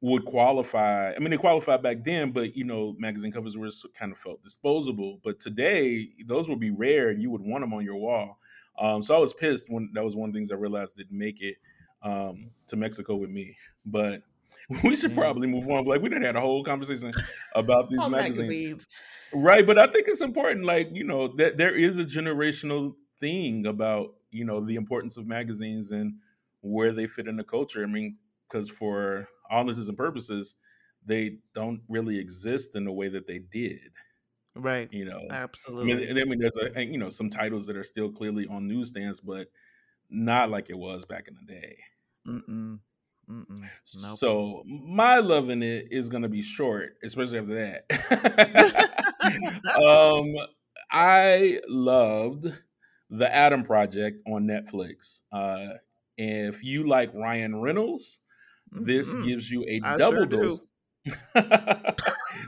Speaker 1: would qualify. I mean, they qualified back then, but you know, magazine covers were kind of felt disposable. But today, those would be rare, and you would want them on your wall. Um, so I was pissed when that was one of the things I realized didn't make it um, to Mexico with me. But (laughs) we should probably move on. Like we didn't had a whole conversation about these magazines.
Speaker 2: magazines.
Speaker 1: Right, but I think it's important, like, you know, that there is a generational thing about, you know, the importance of magazines and where they fit in the culture. I mean, because for all intents and purposes, they don't really exist in the way that they did,
Speaker 2: Right.
Speaker 1: you know. I mean,
Speaker 2: Absolutely.
Speaker 1: and I mean, there's a, you know, some titles that are still clearly on newsstands, but not like it was back in the day.
Speaker 2: Mm-mm. Mm-mm. Nope.
Speaker 1: So my loving it is gonna be short, especially after that. (laughs) (laughs) um, I loved the Adam Project on Netflix. Uh, if you like Ryan Reynolds, this
Speaker 2: Mm-mm.
Speaker 1: gives you a
Speaker 2: I
Speaker 1: double
Speaker 2: sure do.
Speaker 1: dose. (laughs)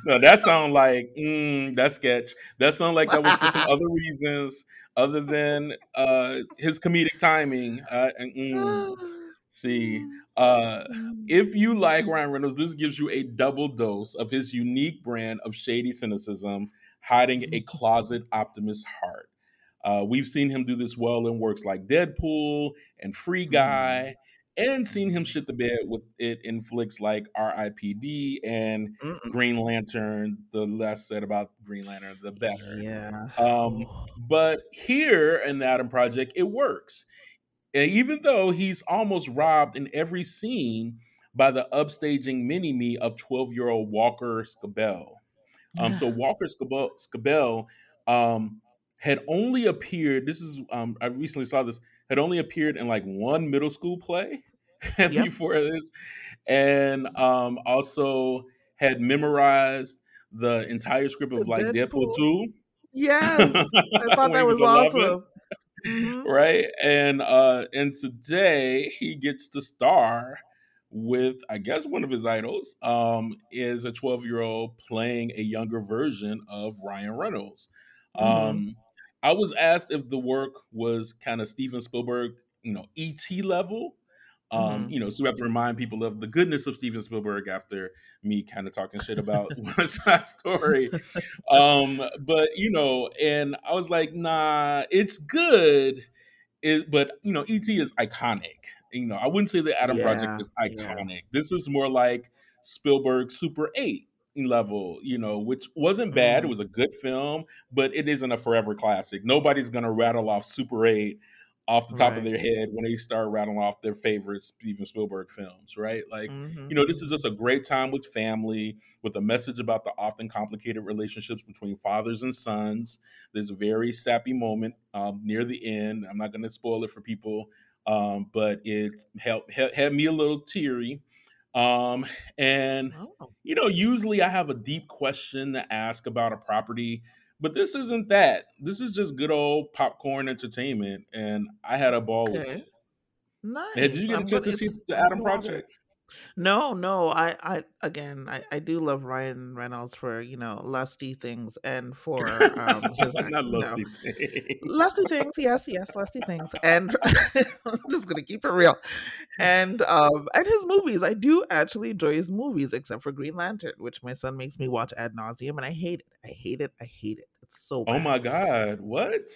Speaker 1: no, that sound like mm, that sketch. That sound like that was for some (laughs) other reasons other than uh, his comedic timing. Uh, and, mm, (sighs) see, uh, if you like Ryan Reynolds, this gives you a double dose of his unique brand of shady cynicism, hiding a closet optimist heart. Uh, we've seen him do this well in works like Deadpool and Free
Speaker 2: Mhm.
Speaker 1: Guy, and seen him shit the bed with it in flicks like R.I.P.D. and
Speaker 2: Mm-mm.
Speaker 1: Green Lantern. The less said about Green Lantern, the better.
Speaker 2: Yeah.
Speaker 1: Um, but here in the Adam Project, it works. And even though he's almost robbed in every scene by the upstaging mini me of 12 year old Walker Scobell. Um, so Walker Scobell, Scobell um, had only appeared, this is, um, I recently saw this, had only appeared in like one middle school play (laughs)
Speaker 2: Yep.
Speaker 1: before this, and um, also had memorized the entire script of like Deadpool
Speaker 2: Deadpool.
Speaker 1: 2
Speaker 2: Yes. I (laughs) thought that
Speaker 1: was
Speaker 2: was
Speaker 1: 11
Speaker 2: awesome. Mhm.
Speaker 1: right? And uh and today he gets to star with I guess one of his idols um is a 12-year-old playing a younger version of Ryan Reynolds.
Speaker 2: Mhm.
Speaker 1: Um I was asked if the work was kind of Steven Spielberg, you know, ET level. Um,
Speaker 2: Mhm.
Speaker 1: you know, so we have to remind people of the goodness of Steven Spielberg after me kind of talking shit about (laughs) West Side Story um, but you know, and I was like, nah, it's good. It, but you know, ET is iconic. You know, I wouldn't say the Adam Project
Speaker 2: Yeah.
Speaker 1: is
Speaker 2: Yeah.
Speaker 1: iconic. This is more like Spielberg Super 8 level, you know, which wasn't bad. It
Speaker 2: Mm.
Speaker 1: was a good film, but it isn't a forever classic. Nobody's gonna rattle off Super 8 off the top of their head when they start rattling off their favorite Steven Spielberg films, right? Like, you
Speaker 2: Mhm.
Speaker 1: know, this is just a great time with family, with a message about the often complicated relationships between fathers and sons. There's a very sappy moment um, near the end. I'm not going to spoil it for people, um, but it helped had me a little teary. Um, and
Speaker 2: Oh,
Speaker 1: you know, usually I have a deep question to ask about a property, but this isn't that. This is just good old popcorn entertainment, and I had a ball with
Speaker 2: okay.
Speaker 1: it. Hey, did you get a chance
Speaker 2: gonna
Speaker 1: see the Adam. Project?
Speaker 2: No, no. I, I again, I, I do love Ryan Reynolds for you know lusty things and for um his act. (laughs)
Speaker 1: Not
Speaker 2: No,
Speaker 1: lusty things.
Speaker 2: lusty things. Yes, yes, lusty things. And (laughs) I'm just gonna keep it real. And um and his movies, I do actually enjoy his movies, except for Green Lantern, which my son makes me watch ad nauseum, and I hate it. I hate it. I hate it. It's so
Speaker 1: Oh my God. What?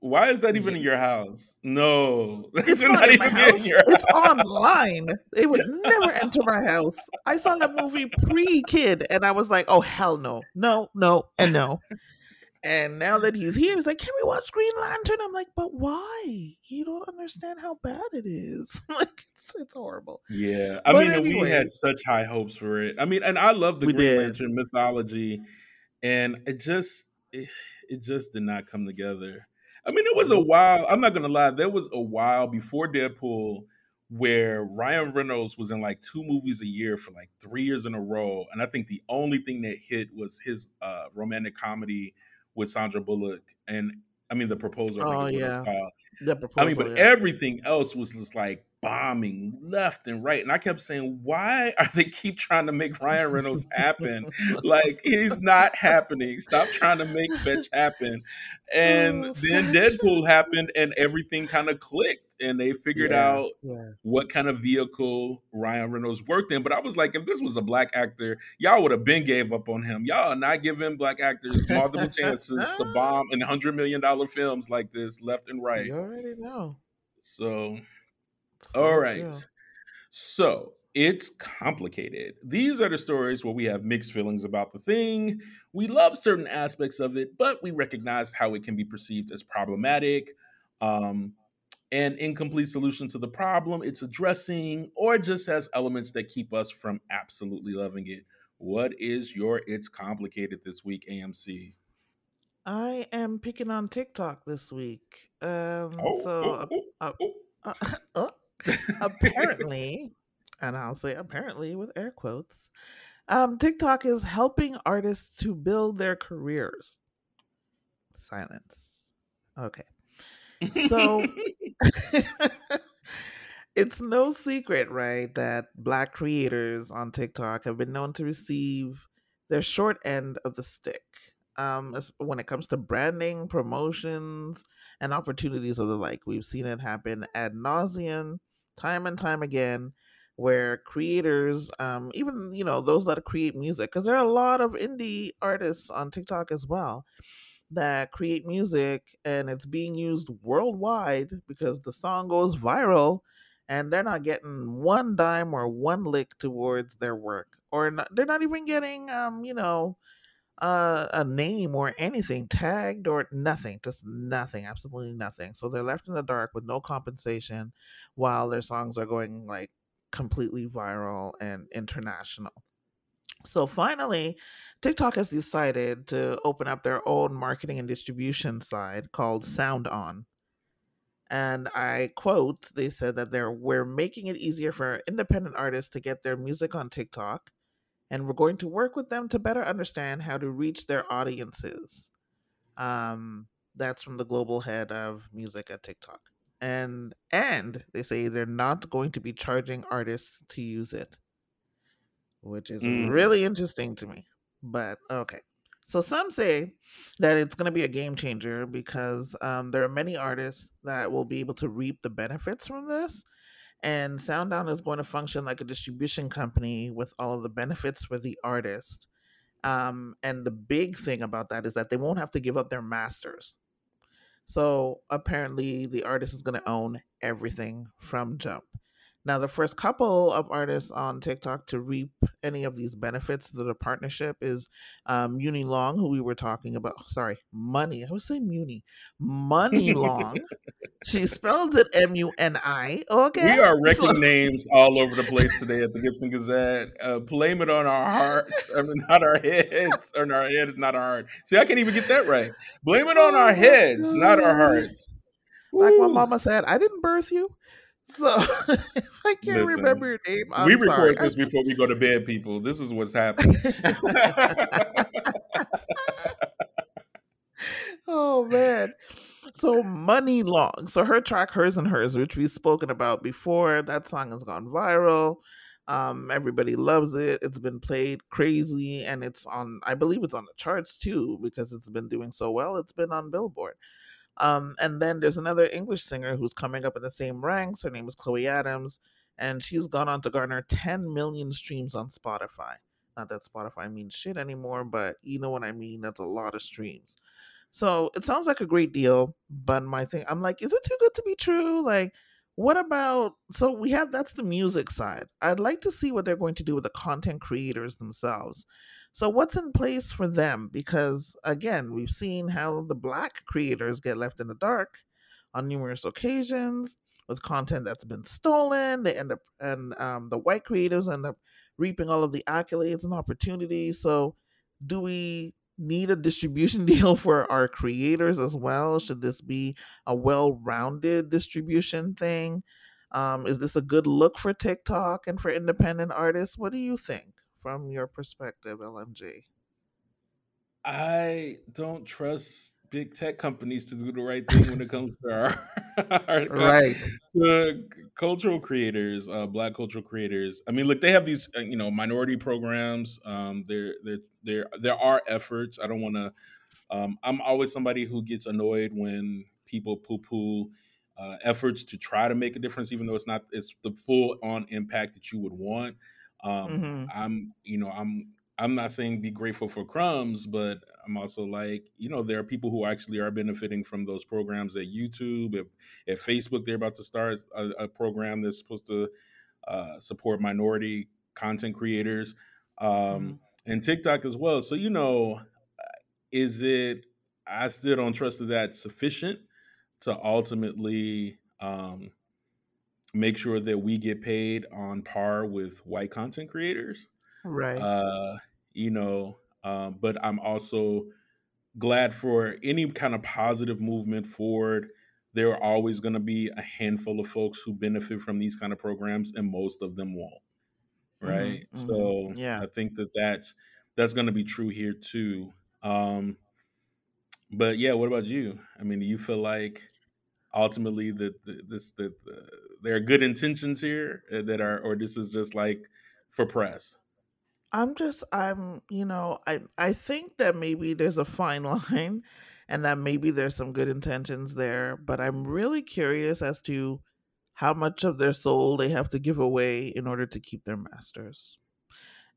Speaker 1: Why is that even
Speaker 2: Yeah.
Speaker 1: in your house? No. (laughs)
Speaker 2: It's not
Speaker 1: not
Speaker 2: in my
Speaker 1: in
Speaker 2: house.
Speaker 1: your
Speaker 2: It's
Speaker 1: house.
Speaker 2: online. They would never enter my house. I saw that movie pre kid and I was like, oh, hell no. No, no, and no. And now that he's here, he's like, can we watch Green Lantern? I'm like, but why? You don't understand how bad it is. (laughs) like, it's, it's horrible.
Speaker 1: Yeah. I
Speaker 2: But
Speaker 1: mean, and we had such high hopes for it. I mean, and I love the Green
Speaker 2: did.
Speaker 1: Lantern mythology, and it just it, it just did not come together. I mean, it was a while. I'm not gonna lie. There was a while before Deadpool where Ryan Reynolds was in like two movies a year for like three years in a row, and I think the only thing that hit was his uh, romantic comedy with Sandra Bullock, and I mean, The Proposal. I
Speaker 2: Oh, yeah. The
Speaker 1: I mean, but
Speaker 2: yeah.
Speaker 1: everything else was just like bombing left and right. And I kept saying, why (laughs) are they keep trying to make Ryan Reynolds happen? Like he's not happening. Stop trying to make fetch happen. And
Speaker 2: oh,
Speaker 1: then
Speaker 2: fetch.
Speaker 1: Deadpool happened and everything kind of clicked and they figured
Speaker 2: Yeah,
Speaker 1: out
Speaker 2: yeah.
Speaker 1: what kind of vehicle Ryan Reynolds worked in. But I was like, if this was a black actor, y'all would have been gave up on him. Y'all are not giving black actors multiple chances to (laughs) bomb in hundred million dollar films like this left and right.
Speaker 2: you already know.
Speaker 1: So
Speaker 2: So
Speaker 1: all right.
Speaker 2: true.
Speaker 1: So it's complicated. These are the stories where we have mixed feelings about the thing. We love certain aspects of it, but we recognize how it can be perceived as problematic, um, an incomplete solution to the problem it's addressing, or just has elements that keep us from absolutely loving it. What is your It's Complicated this week, AMC?
Speaker 2: I am picking on TikTok this week. Um,
Speaker 1: Oh,
Speaker 2: so
Speaker 1: oh, oh,
Speaker 2: uh,
Speaker 1: oh.
Speaker 2: uh, (laughs) uh, (laughs) apparently, and I'll say apparently with air quotes, um, TikTok is helping artists to build their careers. Silence. Okay. So (laughs) it's no secret, right, that black creators on TikTok have been known to receive their short end of the stick. Um, when it comes to branding, promotions, and opportunities of the like, we've seen it happen ad nauseum, time and time again, where creators, um, even you know those that create music, because there are a lot of indie artists on TikTok as well that create music and it's being used worldwide because the song goes viral and they're not getting one dime or one lick towards their work or not, they're not even getting um you know a name or anything tagged or nothing just nothing absolutely nothing so they're left in the dark with no compensation while their songs are going like completely viral and international so finally, TikTok has decided to open up their own marketing and distribution side called SoundOn. And I quote, they said that they're we're making it easier for independent artists to get their music on TikTok, and we're going to work with them to better understand how to reach their audiences. Um, that's from the global head of music at TikTok. And and they say they're not going to be charging artists to use it which is
Speaker 1: Mm.
Speaker 2: really interesting to me. But okay. So some say that it's going to be a game changer because um, there are many artists that will be able to reap the benefits from this. And SoundOn is going to function like a distribution company with all of the benefits for the artist. Um, and the big thing about that is that they won't have to give up their masters. So apparently, the artist is going to own everything from jump. Now, the first couple of artists on TikTok to reap any of these benefits to the partnership is um, Muni Long, who we were talking about. Sorry, Money. I would say Muni. (laughs) Money Long. She spells it M U N I. Okay.
Speaker 1: We are (laughs)
Speaker 2: So-
Speaker 1: wrecking names all over the place today at the Gibson Gazette. Uh, blame it on our hearts, I mean, not our heads, or our heads, not our heart. See, I can't even get that right. Blame it on
Speaker 2: Oh
Speaker 1: our
Speaker 2: my
Speaker 1: heads, not our hearts.
Speaker 2: like my mama said, I didn't birth you. So (laughs) if I can't
Speaker 1: Listen,
Speaker 2: remember your name, I'm
Speaker 1: we
Speaker 2: sorry.
Speaker 1: record this before we go to bed, people. This is what's happening. (laughs)
Speaker 2: oh man. So Money Long. So her track Hers and Hers, which we've spoken about before, that song has gone viral. Um, everybody loves it. It's been played crazy, and it's on. I believe it's on the charts too because it's been doing so well. It's been on Billboard. Um, and then there's another English singer who's coming up in the same ranks. Her name is Chloe Adams, and she's gone on to garner 10 million streams on Spotify. Not that Spotify means shit anymore, but you know what I mean. That's a lot of streams. So it sounds like a great deal, but my thing, I'm like, is it too good to be true? Like, what about? So we have that's the music side. I'd like to see what they're going to do with the content creators themselves. So what's in place for them? Because again, we've seen how the black creators get left in the dark on numerous occasions with content that's been stolen. They end up, and um, the white creators end up reaping all of the accolades and opportunities. So, do we need a distribution (laughs) deal for our creators as well? Should this be a well rounded distribution thing? Um, is this a good look for TikTok and for independent artists? What do you think from your perspective, LMG?
Speaker 1: I don't trust big tech companies to do the right thing when it comes to our, (laughs) our right to cultural creators, uh, black cultural creators. I mean, look, they have these uh, you know minority programs. Um, there, there, there, there are efforts. I don't want to. Um, I'm always somebody who gets annoyed when people poo poo. Uh, efforts to try to make a difference, even though it's not it's the full on impact that you would want. Um, mm-hmm. I'm, you know, I'm I'm not saying be grateful for crumbs, but I'm also like, you know, there are people who actually are benefiting from those programs at YouTube, at, at Facebook. They're about to start a, a program that's supposed to uh, support minority content creators, um, mm-hmm. and TikTok as well. So, you know, is it? I still don't trust that that's sufficient to ultimately um, make sure that we get paid on par with white content creators.
Speaker 2: Right.
Speaker 1: Uh, you know, um, but I'm also glad for any kind of positive movement forward. There are always going to be a handful of folks who benefit from these kind of programs, and most of them won't. Mm-hmm, right. Mm-hmm, so yeah, I think that that's that's going to be true here too. Um, but yeah, what about you? I mean, do you feel like ultimately that this that the, there are good intentions here uh, that are, or this is just like for press?
Speaker 2: I'm just I'm you know I I think that maybe there's a fine (laughs) line and that maybe there's some good intentions there but I'm really curious as to how much of their soul they have to give away in order to keep their masters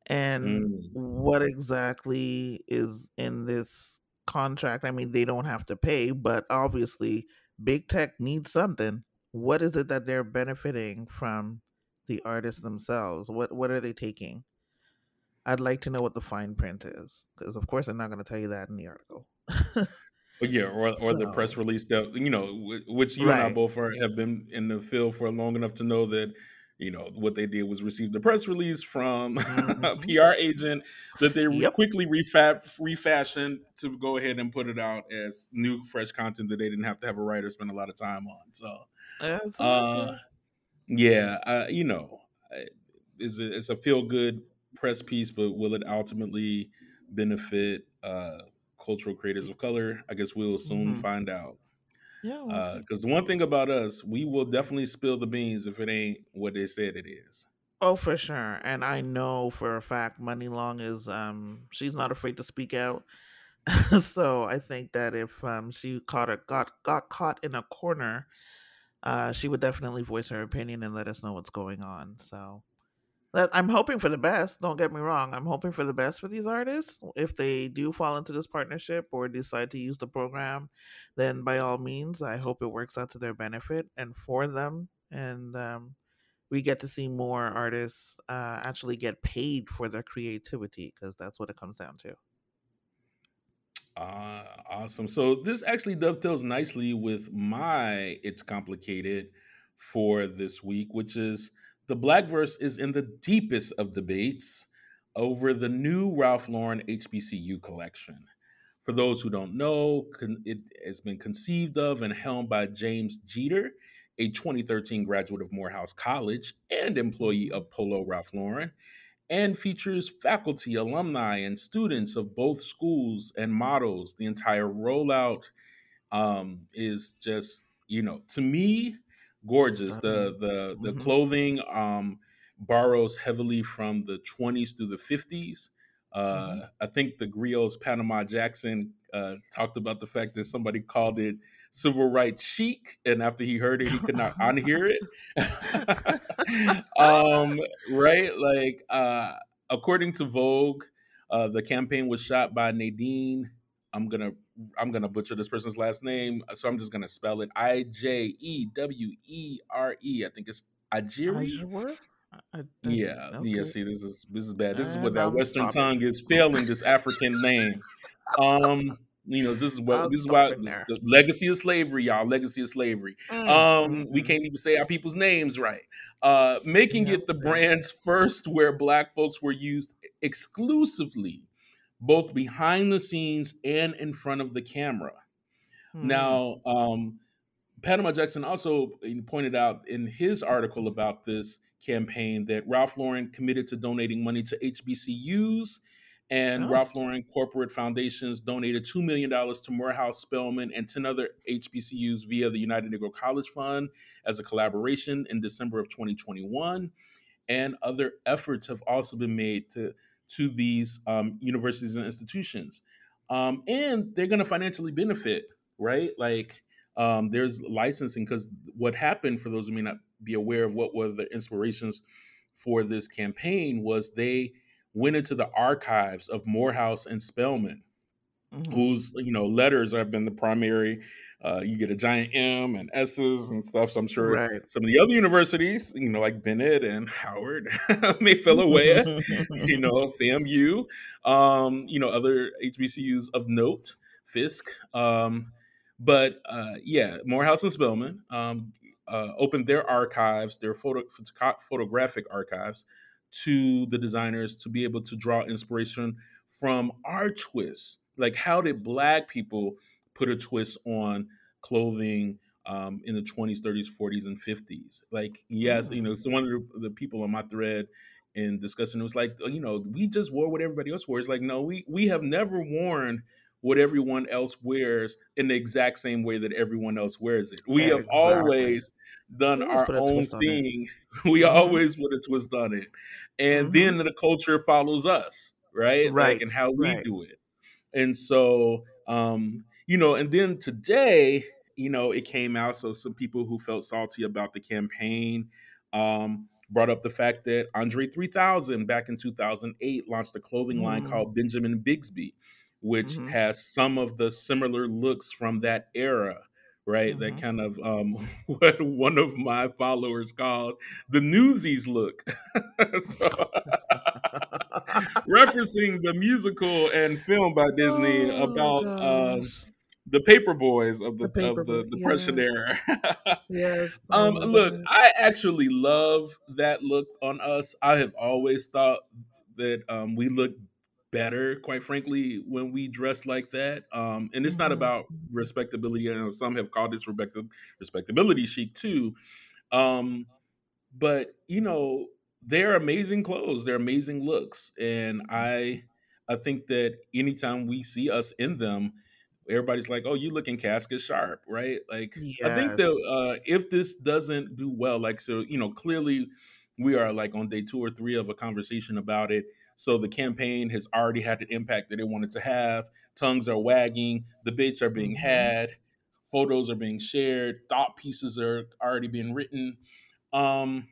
Speaker 2: and mm. what exactly is in this contract. I mean they don't have to pay but obviously big tech needs something. What is it that they're benefiting from the artists themselves? What what are they taking I'd like to know what the fine print is because, of course, I'm not going to tell you that in the article.
Speaker 1: But yeah, or, or so, the press release that you know, which you right. and I both are, have been in the field for long enough to know that you know what they did was receive the press release from (laughs) mm-hmm. a PR agent that they yep. quickly refab refashioned to go ahead and put it out as new fresh content that they didn't have to have a writer spend a lot of time on. So, uh, yeah, uh, you know, it's a, it's a feel good press piece, but will it ultimately benefit uh, cultural creators of color? I guess we'll soon mm-hmm. find out. Yeah, because we'll uh, one thing about us, we will definitely spill the beans if it ain't what they said it is.
Speaker 2: Oh, for sure, and I know for a fact, Money Long is um she's not afraid to speak out. (laughs) so I think that if um she caught a, got got caught in a corner, uh, she would definitely voice her opinion and let us know what's going on. So I'm hoping for the best. Don't get me wrong. I'm hoping for the best for these artists. If they do fall into this partnership or decide to use the program, then by all means, I hope it works out to their benefit and for them. And um, we get to see more artists uh, actually get paid for their creativity because that's what it comes down to.
Speaker 1: Uh, awesome. So this actually dovetails nicely with my It's Complicated for this week, which is the Black Verse is in the deepest of debates over the new Ralph Lauren HBCU collection. For those who don't know, it has been conceived of and helmed by James Jeter, a 2013 graduate of Morehouse College and employee of Polo Ralph Lauren, and features faculty, alumni, and students of both schools and models. The entire rollout um, is just, you know, to me, gorgeous. The the the mm-hmm. clothing um, borrows heavily from the 20s through the 50s. Uh, mm-hmm. I think the Grio's Panama Jackson uh, talked about the fact that somebody called it civil rights chic, and after he heard it, he could not unhear it. (laughs) um, right? Like, uh, according to Vogue, uh, the campaign was shot by Nadine. I'm gonna I'm gonna butcher this person's last name, so I'm just gonna spell it I J E W E R E. I think it's Ajiri. I, I, yeah, okay. yeah. See, this is this is bad. This is what that I'm Western tongue is failing this African name. Um, you know, this is what I'll this is why the legacy of slavery, y'all. Legacy of slavery. Mm, um, mm-hmm. we can't even say our people's names right. Uh, making it the brand's first where black folks were used exclusively, both behind the scenes and in front of the camera. Mm. Now, um, Panama Jackson also pointed out in his article about this campaign that Ralph Lauren committed to donating money to HBCUs, and oh. Ralph Lauren corporate foundations donated $2 million to Morehouse Spelman and 10 other HBCUs via the United Negro College Fund as a collaboration in December of 2021. And other efforts have also been made to, to these um, universities and institutions. Um, and they're going to financially benefit, right? Like, um, there's licensing because what happened for those who may not be aware of what were the inspirations for this campaign was they went into the archives of Morehouse and Spelman, mm-hmm. whose you know letters have been the primary. Uh, you get a giant M and S's and stuff. So I'm sure right. some of the other universities, you know, like Bennett and Howard, (laughs) may fill away, you (laughs) know, FAMU, um, you know, other HBCUs of note, Fisk. Um, but uh, yeah, Morehouse and Spelman um, uh, opened their archives, their photo, photographic archives, to the designers to be able to draw inspiration from our twists. Like, how did Black people put a twist on clothing um, in the 20s, 30s, 40s, and 50s? Like, yes, you know, so one of the, the people on my thread in discussing it was like, you know, we just wore what everybody else wore. It's like, no, we we have never worn what everyone else wears in the exact same way that everyone else wears it. We have always done our own thing. (laughs) We mm-hmm. always put a twist on it. And mm-hmm. then the culture follows us, right?
Speaker 2: Right.
Speaker 1: Like, and how we
Speaker 2: right.
Speaker 1: do it. And so, um, you know, and then today, you know, it came out. So some people who felt salty about the campaign um, brought up the fact that Andre 3000 back in 2008 launched a clothing mm. line called Benjamin Bixby which mm-hmm. has some of the similar looks from that era right? Mm-hmm. that kind of um, (laughs) what one of my followers called the newsies look. (laughs) So (laughs) referencing the musical and film by disney oh, about uh, the paper boys of the, the of the depression yeah. era.
Speaker 2: Yes
Speaker 1: um look i actually love that look on us. I have always thought that um, we look better, quite frankly, when we dress like that. Um, and it's mm-hmm. not about respectability. I know some have called this respectability chic too. Um, but you know, they're amazing clothes. They're amazing looks, and I, I think that anytime we see us in them, everybody's like, "Oh, you looking casket sharp, right?" Like, yes. I think that uh, if this doesn't do well, like, so you know, clearly we are like on day two or three of a conversation about it so the campaign has already had the impact that it wanted to have. Tongues are wagging, debates are being mm-hmm. had, photos are being shared, thought pieces are already being written. Um,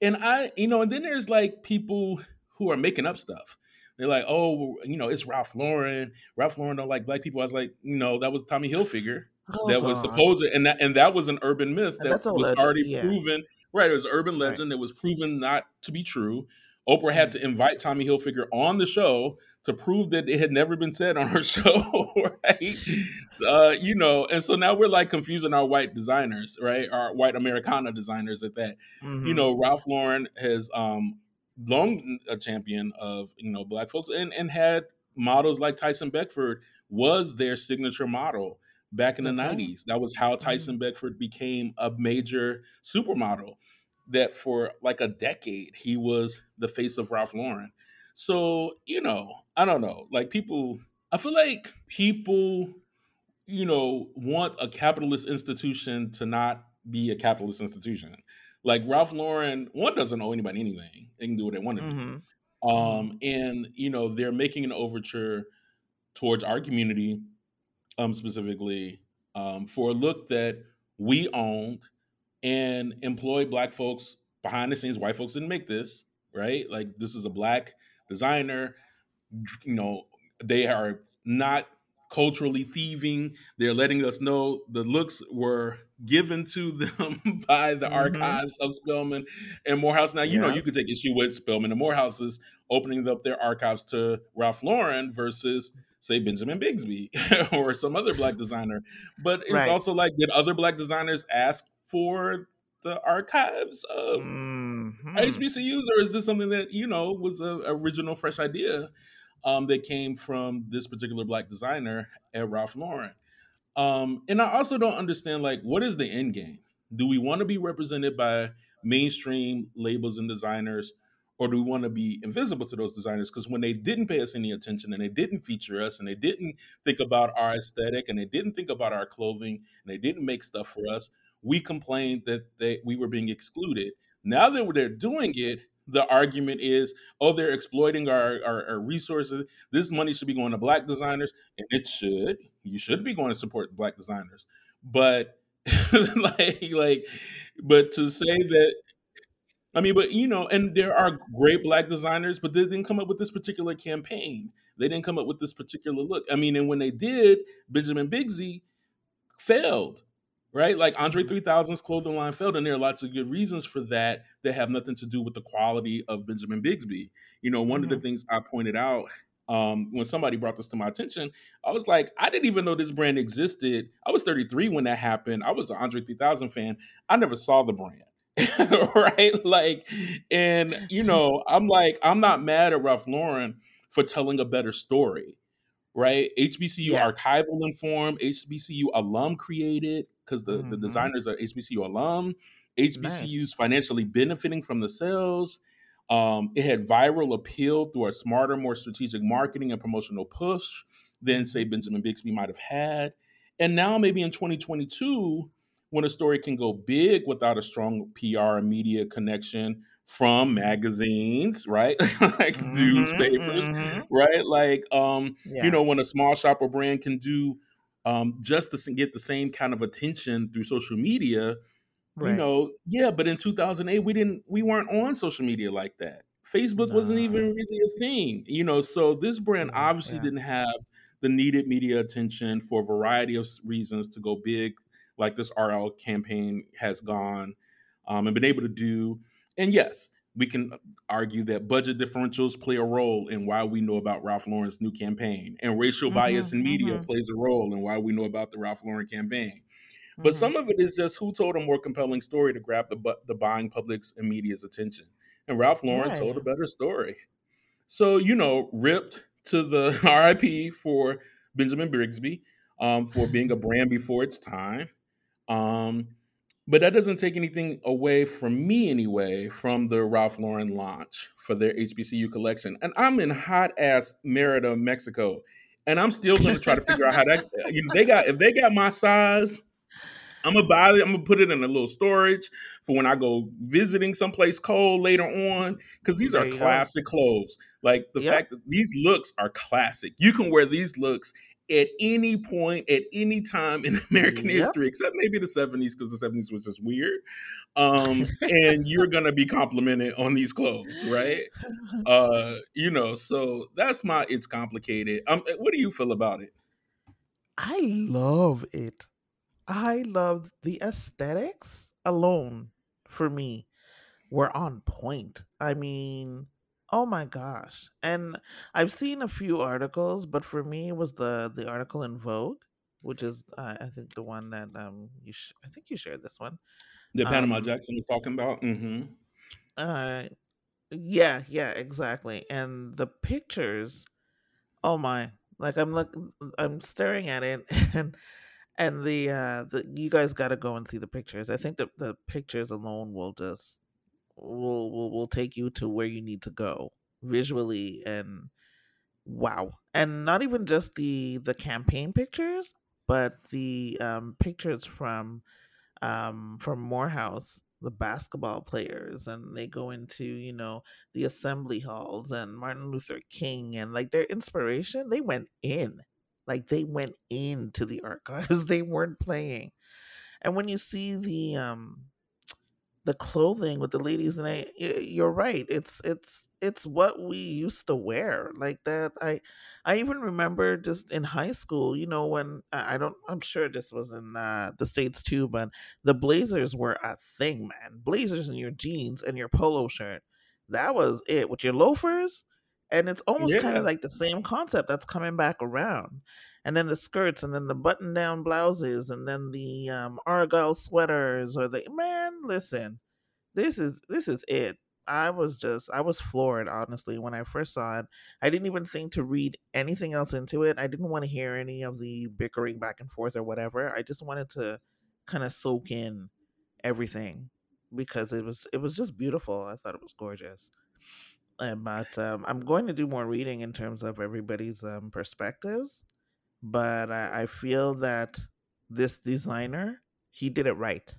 Speaker 1: and I, you know, and then there's like people who are making up stuff. They're like, oh, you know, it's Ralph Lauren. Ralph Lauren don't like black people. I was like, you know, that was Tommy Hilfiger. Oh, that God. was supposed and that and that was an urban myth that was legend, already yeah. proven. Right, it was urban legend right. that was proven not to be true. Oprah had to invite Tommy Hilfiger on the show to prove that it had never been said on her (laughs) show, right? Uh, you know, and so now we're like confusing our white designers, right? Our white Americana designers at that. Mm-hmm. You know, Ralph Lauren has um, long a champion of you know black folks and and had models like Tyson Beckford was their signature model back in the That's 90s. Right. That was how Tyson mm-hmm. Beckford became a major supermodel that for like a decade he was the face of Ralph Lauren. So, you know, I don't know. Like people I feel like people you know want a capitalist institution to not be a capitalist institution. Like Ralph Lauren, one doesn't owe anybody anything; they can do what they want to do.
Speaker 2: Mm-hmm.
Speaker 1: Um, and you know they're making an overture towards our community, um, specifically um, for a look that we owned and employ black folks behind the scenes. White folks didn't make this, right? Like this is a black designer. You know, they are not culturally thieving. They're letting us know the looks were given to them (laughs) by the mm-hmm. archives of Spelman and Morehouse. Now, you yeah. know, you could take issue with Spelman and Morehouse's opening up their archives to Ralph Lauren versus say Benjamin Bixby (laughs) or some other black (laughs) designer. But it's right. also like, did other black designers ask for the archives of mm-hmm. HBCUs, or is this something that you know was an original, fresh idea um, that came from this particular black designer at Ralph Lauren? Um, and I also don't understand like what is the end game? Do we want to be represented by mainstream labels and designers, or do we want to be invisible to those designers? Because when they didn't pay us any attention and they didn't feature us and they didn't think about our aesthetic and they didn't think about our clothing and they didn't make stuff for us, we complained that they we were being excluded. Now that they're doing it, the argument is, oh, they're exploiting our, our, our, resources. This money should be going to black designers, and it should. You should be going to support black designers. But (laughs) like, like, but to say that I mean, but you know, and there are great black designers, but they didn't come up with this particular campaign. They didn't come up with this particular look. I mean, and when they did, Benjamin Bixby failed, right? Like Andre 3000's clothing line failed, and there are lots of good reasons for that that have nothing to do with the quality of Benjamin Bixby. You know, one mm-hmm. of the mm-hmm. things I pointed out um, when somebody brought this to my attention, I was like, I didn't even know this brand existed. I was 33 when that happened. I was an Andre 3000 fan. I never saw the brand. (laughs) right? Like, and you know, I'm like, I'm not mad at Ralph Lauren for telling a better story, right? HBCU yeah. archival informed, HBCU alum created because the, mm-hmm. the designers are HBCU alum, HBCUs nice. financially benefiting from the sales. Um, it had viral appeal through a smarter, more strategic marketing and promotional push than, say. Benjamin Bixby might have had. And now, maybe in 2022, when a story can go big without a strong PR and media connection from magazines, right? (laughs) like mm-hmm, newspapers, mm-hmm. right? Like, um, yeah. you know, when a small shop or brand can do um, just to get the same kind of attention through social media, right. you know, yeah. But in 2008, we didn't, we weren't on social media like that. Facebook no. wasn't even really a thing, you know. So this brand obviously yeah. didn't have the needed media attention for a variety of reasons to go big like this RL campaign has gone um, and been able to do. And yes, we can argue that budget differentials play a role in why we know about Ralph Lauren's new campaign, and racial mm-hmm, bias in media mm-hmm. plays a role in why we know about the Ralph Lauren campaign. Mm-hmm. But some of it is just who told a more compelling story to grab the the buying public's and media's attention. And Ralph Lauren right. told a better story. So you know, ripped to the (laughs) RIP for Benjamin Bixby um, for being a brand before its time. Um, but that doesn't take anything away from me anyway from the Ralph Lauren launch for their HBCU collection. And I'm in hot ass Merida, Mexico, and I'm still going to try to figure out how that. Uh, you know, they got if they got my size. I'm gonna buy it. I'm gonna put it in a little storage for when I go visiting someplace cold later on. Because these there are classic go. clothes. Like the yep. fact that these looks are classic. You can wear these looks at any point, at any time in (laughs) American yep. history, except maybe the 70s, because the 70s was just weird. Um, and you're gonna be complimented on these clothes, right? (laughs) Uh, you know, so that's my it's complicated. Um, eh, what do you feel about it?
Speaker 2: I love it. I love the aesthetics alone for me were on point. I mean, Oh my gosh. And I've seen a few articles, but for me it was the the article in Vogue, which is uh, I think the one that um you sh- I think you shared this one.
Speaker 1: The Panama um, Jackson was talking about.
Speaker 2: Mm-hmm. Uh yeah, yeah, exactly. And the pictures, oh my. Like I'm look I'm staring at it (laughs) and and the uh the you guys got to go and see the pictures. I think the the pictures alone will just will will will take you to where you need to go visually and wow and not even just the the campaign pictures but the um pictures from um, from Morehouse, the basketball players, and they go into you know the assembly halls and Martin Luther King and like their inspiration. They went in, like they went into the (laughs) archives. They weren't playing. And when you see the um the clothing with the ladies and I you're right. It's it's it's what we used to wear like that i i even remember just in high school you know when i don't i'm sure this was in uh, the states too but the blazers were a thing man blazers and your jeans and your polo shirt that was it with your loafers and it's almost yeah. kind of like the same concept that's coming back around and then the skirts and then the button down blouses and then the um, argyle sweaters or the man listen this is this is it I was just I was floored honestly when I first saw it. I didn't even think to read anything else into it. I didn't want to hear any of the bickering back and forth or whatever. I just wanted to kind of soak in everything because it was it was just beautiful. I thought it was gorgeous. And, but um, I'm going to do more reading in terms of everybody's um, perspectives. But I, I feel that this designer he did it right.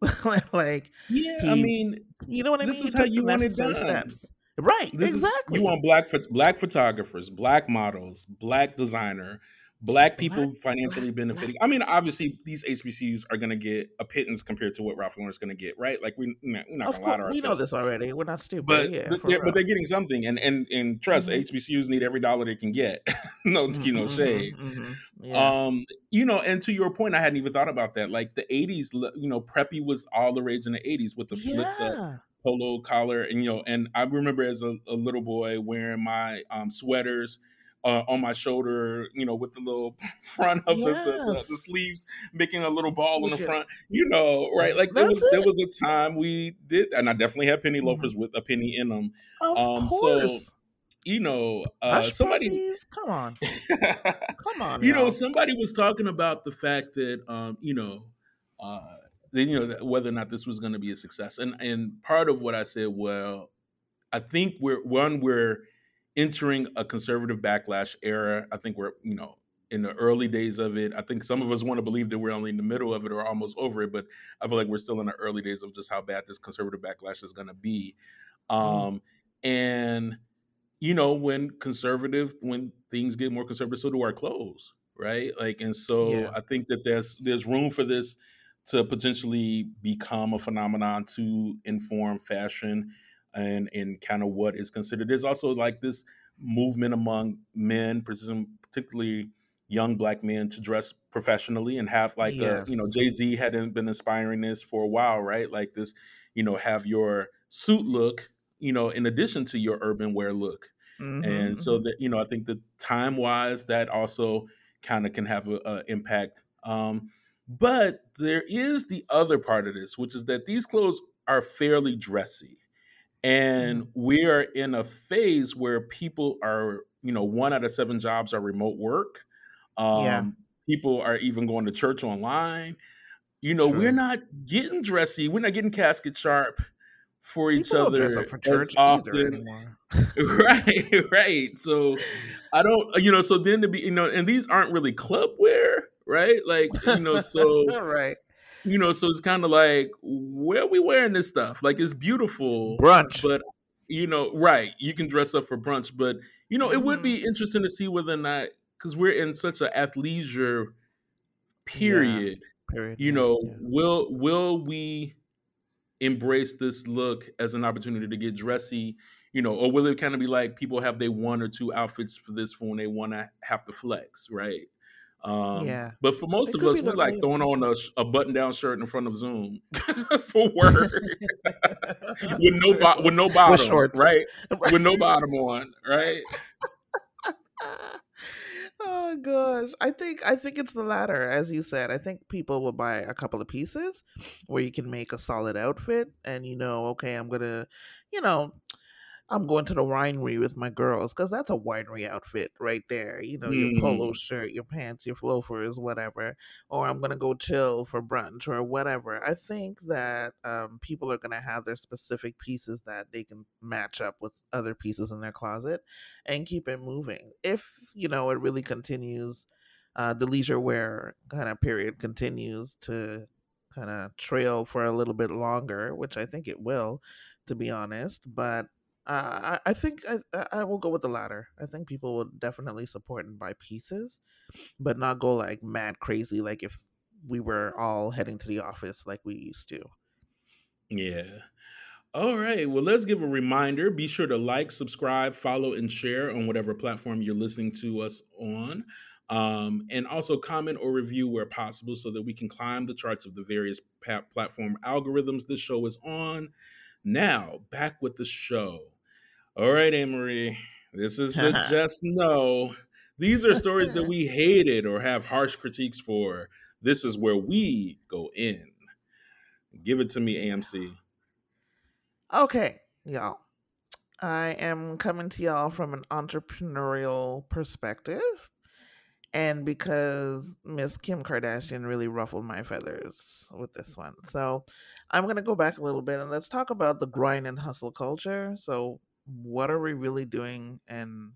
Speaker 2: (laughs) like
Speaker 1: yeah, he, I mean,
Speaker 2: you know what I
Speaker 1: this
Speaker 2: mean.
Speaker 1: This is how you want it done.
Speaker 2: Steps. Right,
Speaker 1: this
Speaker 2: exactly.
Speaker 1: Is, you want black black photographers, black models, black designer, black people black, financially black, benefiting. Black. I mean, obviously, these HBCUs are going to get a pittance compared to what Ralph Lauren is going to get, right? Like we, we're not, going to lie to ourselves.
Speaker 2: We know this already. We're not stupid.
Speaker 1: But
Speaker 2: yeah,
Speaker 1: but, they're, but, they're, getting something, and and and trust mm-hmm. HBCUs need every dollar they can get. (laughs) no, mm-hmm, you know, mm-hmm, shade. Mm-hmm, yeah. Um, you know, and to your point, I hadn't even thought about that. Like the '80s, you know, preppy was all the rage in the '80s with the flip the polo collar, and you know, and I remember as a, a little boy wearing my um, sweaters uh, on my shoulder, you know, with the little (laughs) front of yes. the, the, the, the, making a little ball in the front, you know, right? Like there was it. there was a time we did, and I definitely had penny mm-hmm. loafers with a penny in them.
Speaker 2: Of um, course.
Speaker 1: So, you know, uh, somebody,
Speaker 2: puppies? come on, come (laughs) on,
Speaker 1: you y'all. know, somebody was talking about the fact that, um, you know, uh, you know, whether or not this was going to be a success, and and part of what I said, well, I think we're one we're entering a conservative backlash era. I think we're, you know, in the early days of it. I think some of us want to believe that we're only in the middle of it or almost over it, but I feel like we're still in the early days of just how bad this conservative backlash is going to be. Mm-hmm. Um, and you know, when conservative, when things get more conservative, so do our clothes, right? Like, and so yeah. I think that there's there's room for this to potentially become a phenomenon to inform fashion and and kind of what is considered. There's also like this movement among men, particularly young black men, to dress professionally and have like yes. a, you know Jay Z hadn't been inspiring this for a while, right? Like this, you know, have your suit look, you know, in addition to your urban wear look. Mm-hmm, and so mm-hmm. that you know, I think the time wise, that also kind of can have an impact. Um, but there is the other part of this, which is that these clothes are fairly dressy and mm-hmm. we are in a phase where people are you know one out of seven jobs are remote work. Um, yeah. people are even going to church online. You know True. we're not getting dressy. We're not getting casket sharp for people each other
Speaker 2: for church
Speaker 1: often. (laughs) right right. So (laughs) i don't you know so then to be you know and these aren't really club wear right? Like you know so
Speaker 2: right
Speaker 1: you know, so it's kind of like, where are we wearing this stuff? Like, it's beautiful.
Speaker 2: Brunch.
Speaker 1: But, you know, right. You can dress up for brunch. But, you know, it would be mm-hmm. interesting to see whether or not, because we're in such an athleisure period,
Speaker 2: yeah, period
Speaker 1: you
Speaker 2: yeah,
Speaker 1: know,
Speaker 2: yeah.
Speaker 1: will will we embrace this look as an opportunity to get dressy? You know, or will it kind of be like people have their one or two outfits for this for when they want to have to flex, right? Um, yeah. But for most it of us, we like throwing on a, a button down shirt in front of Zoom (laughs) for work (laughs) with no bo- with no bottom, with (laughs) right? with no bottom on, right?
Speaker 2: oh gosh i think i think it's the latter as you said i think people will buy a couple of pieces where you can make a solid outfit and you know okay i'm gonna you know I'm going to the winery with my girls because that's a winery outfit right there. You know, mm. your polo mm-hmm. shirt, your pants, your loafers, whatever. Or I'm going to go chill for brunch or whatever. I think that um, people are going to have their specific pieces that they can match up with other pieces in their closet and keep it moving. If, you know, it really continues, uh, the leisure wear kind of period continues to kind of trail for a little bit longer, which I think it will, to be honest. But uh, I, I think I, I will go with the latter. I think people will definitely support and buy pieces, but not go like mad crazy like if we were all heading to the office like we used to.
Speaker 1: Yeah. All right. Well, let's give a reminder. Be sure to like, subscribe, follow, and share on whatever platform you're listening to us on. Um, and also comment or review where possible so that we can climb the charts of the various platform algorithms this show is on. Now, back with the show. All right, Amory, this is the (laughs) just know. These are stories that we hated or have harsh critiques for. This is where we go in. Give it to me, AMC.
Speaker 2: Okay, y'all. I am coming to y'all from an entrepreneurial perspective. And because Miss Kim Kardashian really ruffled my feathers with this one. So I'm going to go back a little bit and let's talk about the grind and hustle culture. So, what are we really doing and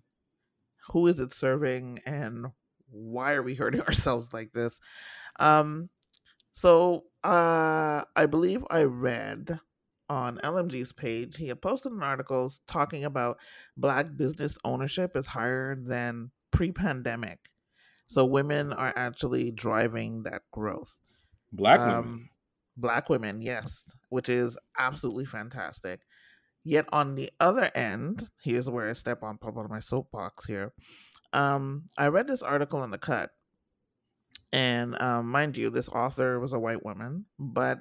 Speaker 2: who is it serving and why are we hurting (laughs) ourselves like this? Um, so uh, I believe I read on LMG's page, he had posted an article talking about black business ownership is higher than pre-pandemic. So women are actually driving that growth.
Speaker 1: Black um, women.
Speaker 2: Black women, yes, which is absolutely fantastic. Yet on the other end, here's where I step on top of my soapbox here. Um, I read this article in the cut, and um, mind you, this author was a white woman, but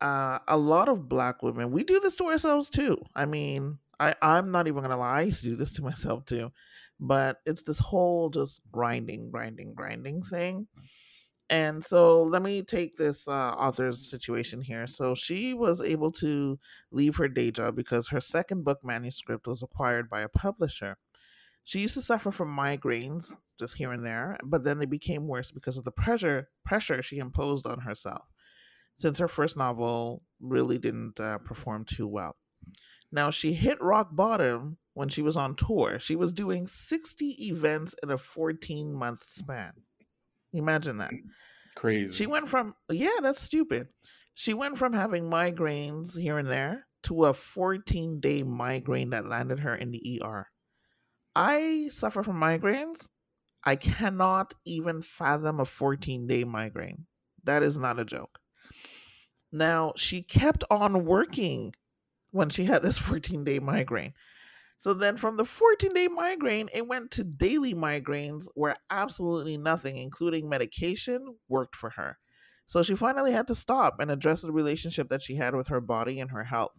Speaker 2: uh, a lot of black women, we do this to ourselves too. I mean, I, I'm not even gonna lie, I used to do this to myself too. But it's this whole just grinding, grinding, grinding thing. And so let me take this uh, author's situation here. So she was able to leave her day job because her second book manuscript was acquired by a publisher. She used to suffer from migraines just here and there, but then they became worse because of the pressure pressure she imposed on herself since her first novel really didn't uh, perform too well. Now, she hit rock bottom when she was on tour. She was doing 60 events in a 14 month span. Imagine that.
Speaker 1: Crazy.
Speaker 2: She went from, yeah, that's stupid. She went from having migraines here and there to a 14 day migraine that landed her in the ER. I suffer from migraines. I cannot even fathom a 14 day migraine. That is not a joke. Now, she kept on working when she had this (laughs) 14 day migraine. So then from the 14 day migraine, it went to daily migraines where absolutely nothing, including medication, worked for her. So she finally had to stop and address the relationship that she had with her body and her health.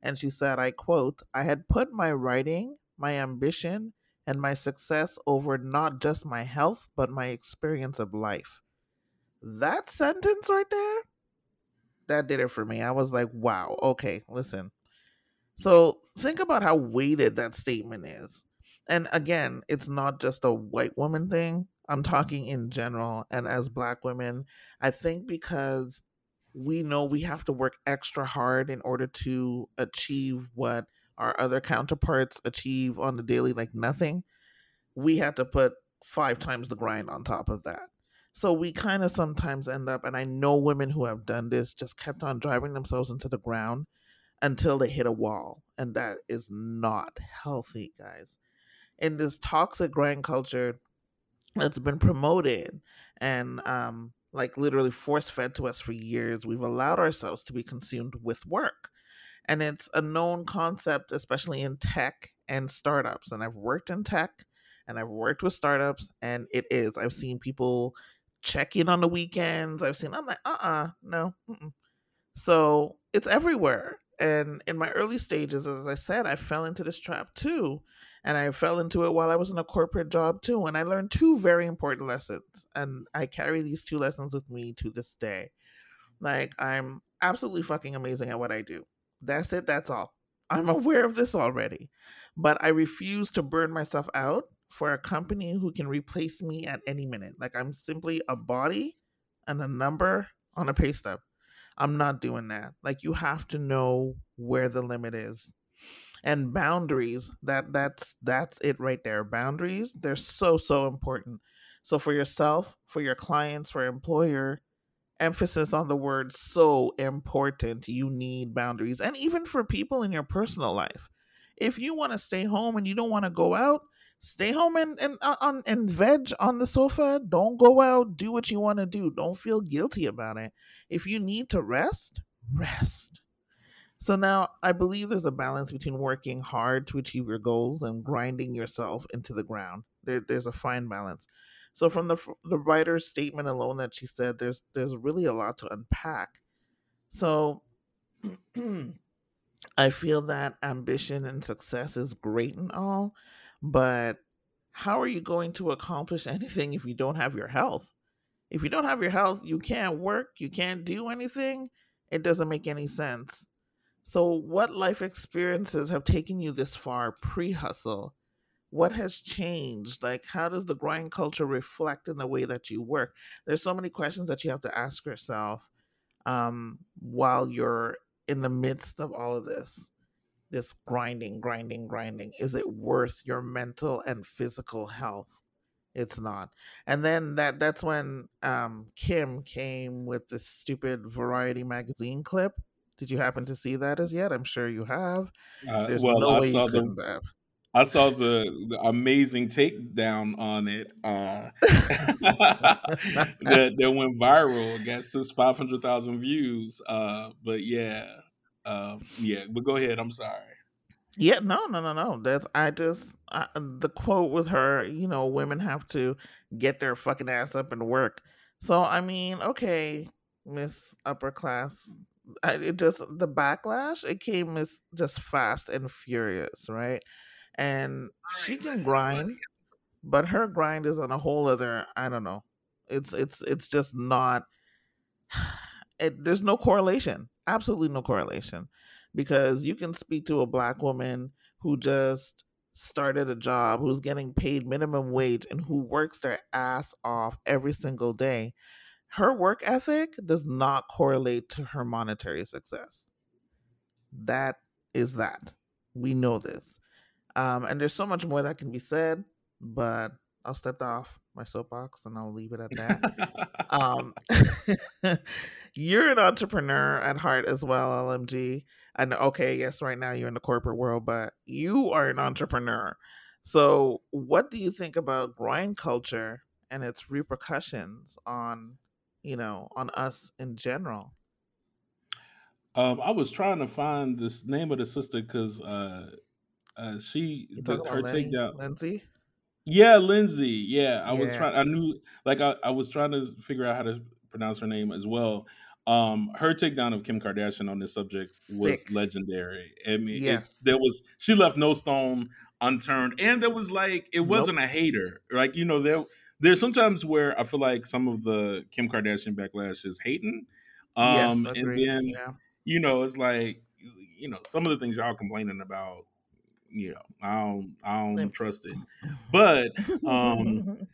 Speaker 2: And she said, I quote, I had put my writing, my ambition, and my success over not just my health, but my experience of life. That sentence right there that did it for me. I was like, wow, okay, listen. So think about how weighted that statement is. And again, it's not just a white woman thing. I'm talking in general. And as black women, I think because we know we have to work extra hard in order to achieve what our other counterparts achieve on the daily, like nothing, we had to put five times the grind on top of that. So we kind of sometimes end up, and I know women who have done this just kept on driving themselves into the ground until they hit a wall. And that is not healthy, guys. In this toxic grind culture that's been promoted and um, like literally force fed to us for years, we've allowed ourselves to be consumed with work. And it's a known concept, especially in tech and startups. And I've worked in tech and I've worked with startups, and it is. I've seen people check in on the weekends. I've seen, I'm like, uh uh-uh, uh no. Mm-mm. So it's everywhere. And in my early stages, as I said, I fell into this trap too. And I fell into it while I was in a corporate job too. And I learned two very important lessons. And I carry these two lessons with me to this day. Like, I'm absolutely fucking amazing at what I do. That's it. That's all. I'm aware of this already. But I refuse to burn myself out for a company who can replace me at any minute. Like I'm simply a body and a number on a pay stub. I'm not doing that. Like you have to know where the limit is. And boundaries, that that's that's it right there. Boundaries, they're so so important. So for yourself, for your clients, for employer, emphasis on the word so important. You need boundaries. And even for people in your personal life. If you want to stay home and you don't want to go out, stay home and and uh, on and veg on the sofa. Don't go out. Do what you want to do. Don't feel guilty about it. If you need to rest, rest. So now I believe there's a balance between working hard to achieve your goals and grinding yourself into the ground. There, there's a fine balance. So from the the writer's statement alone that she said, there's there's really a lot to unpack. So (clears throat) I feel that ambition and success is great and all, but how are you going to accomplish (laughs) anything if you don't have your health? If you don't have your health, you can't work, you can't do anything. It doesn't make any sense. So, what life experiences have taken you this far pre hustle? What has changed? Like, how does the grind culture reflect in the way that you work? There's so many questions that you have to ask yourself um, while you're in the midst of all of this this grinding grinding grinding is it worth your mental and physical health? It's not. And then that that's when um kim came with this stupid variety magazine clip. Did you happen to see that as yet? I'm sure you have.
Speaker 1: Uh, There's well no i saw the have. I saw the, the, amazing takedown on it uh, (laughs) that, that went viral, got since five hundred thousand views. Uh, but yeah, um, yeah. But go ahead. I'm sorry.
Speaker 2: Yeah, no, no, no, no. That's I just I, the quote with her. You know, women have to get their fucking ass up and work. So I mean, okay, Miss Upper Class. I, it just the backlash. It came as just fast and furious, right? And she can grind, but her grind is on a whole other. I don't know. It's it's it's just not. (sighs) It, there's no correlation. Absolutely no correlation because you can speak to a black woman who just started a job, who's getting paid minimum wage, and who works their ass off every single day. Her work ethic does not correlate to her monetary success. That is that. We know this. Um, and there's so much more that can be said, but I'll step off my soapbox and I'll leave it at that. (laughs) um, (laughs) you're an entrepreneur at heart as well, LMG. And okay, yes, right now you're in the corporate world, but you are an entrepreneur. So, what do you think about grind culture and its repercussions on, you know, on us in general?
Speaker 1: Um, I was trying to find this name of the sister because uh, uh, she the, her takedown
Speaker 2: Lindsay.
Speaker 1: Yeah, Lindsay. Yeah, I yeah. was trying. I knew, like, I, I was trying to figure out how to pronounce her name as well. Um, her takedown of Kim Kardashian on this subject was Sick. legendary. I mean, yes. It, there was she left no stone unturned, and there was like it wasn't nope. a hater. Like you know, there there's sometimes where I feel like some of the Kim Kardashian backlash is hating. Um, yes, and then yeah. you know, it's like you know some of the things y'all complaining about. You know, I don't I don't trust it, (laughs) but um.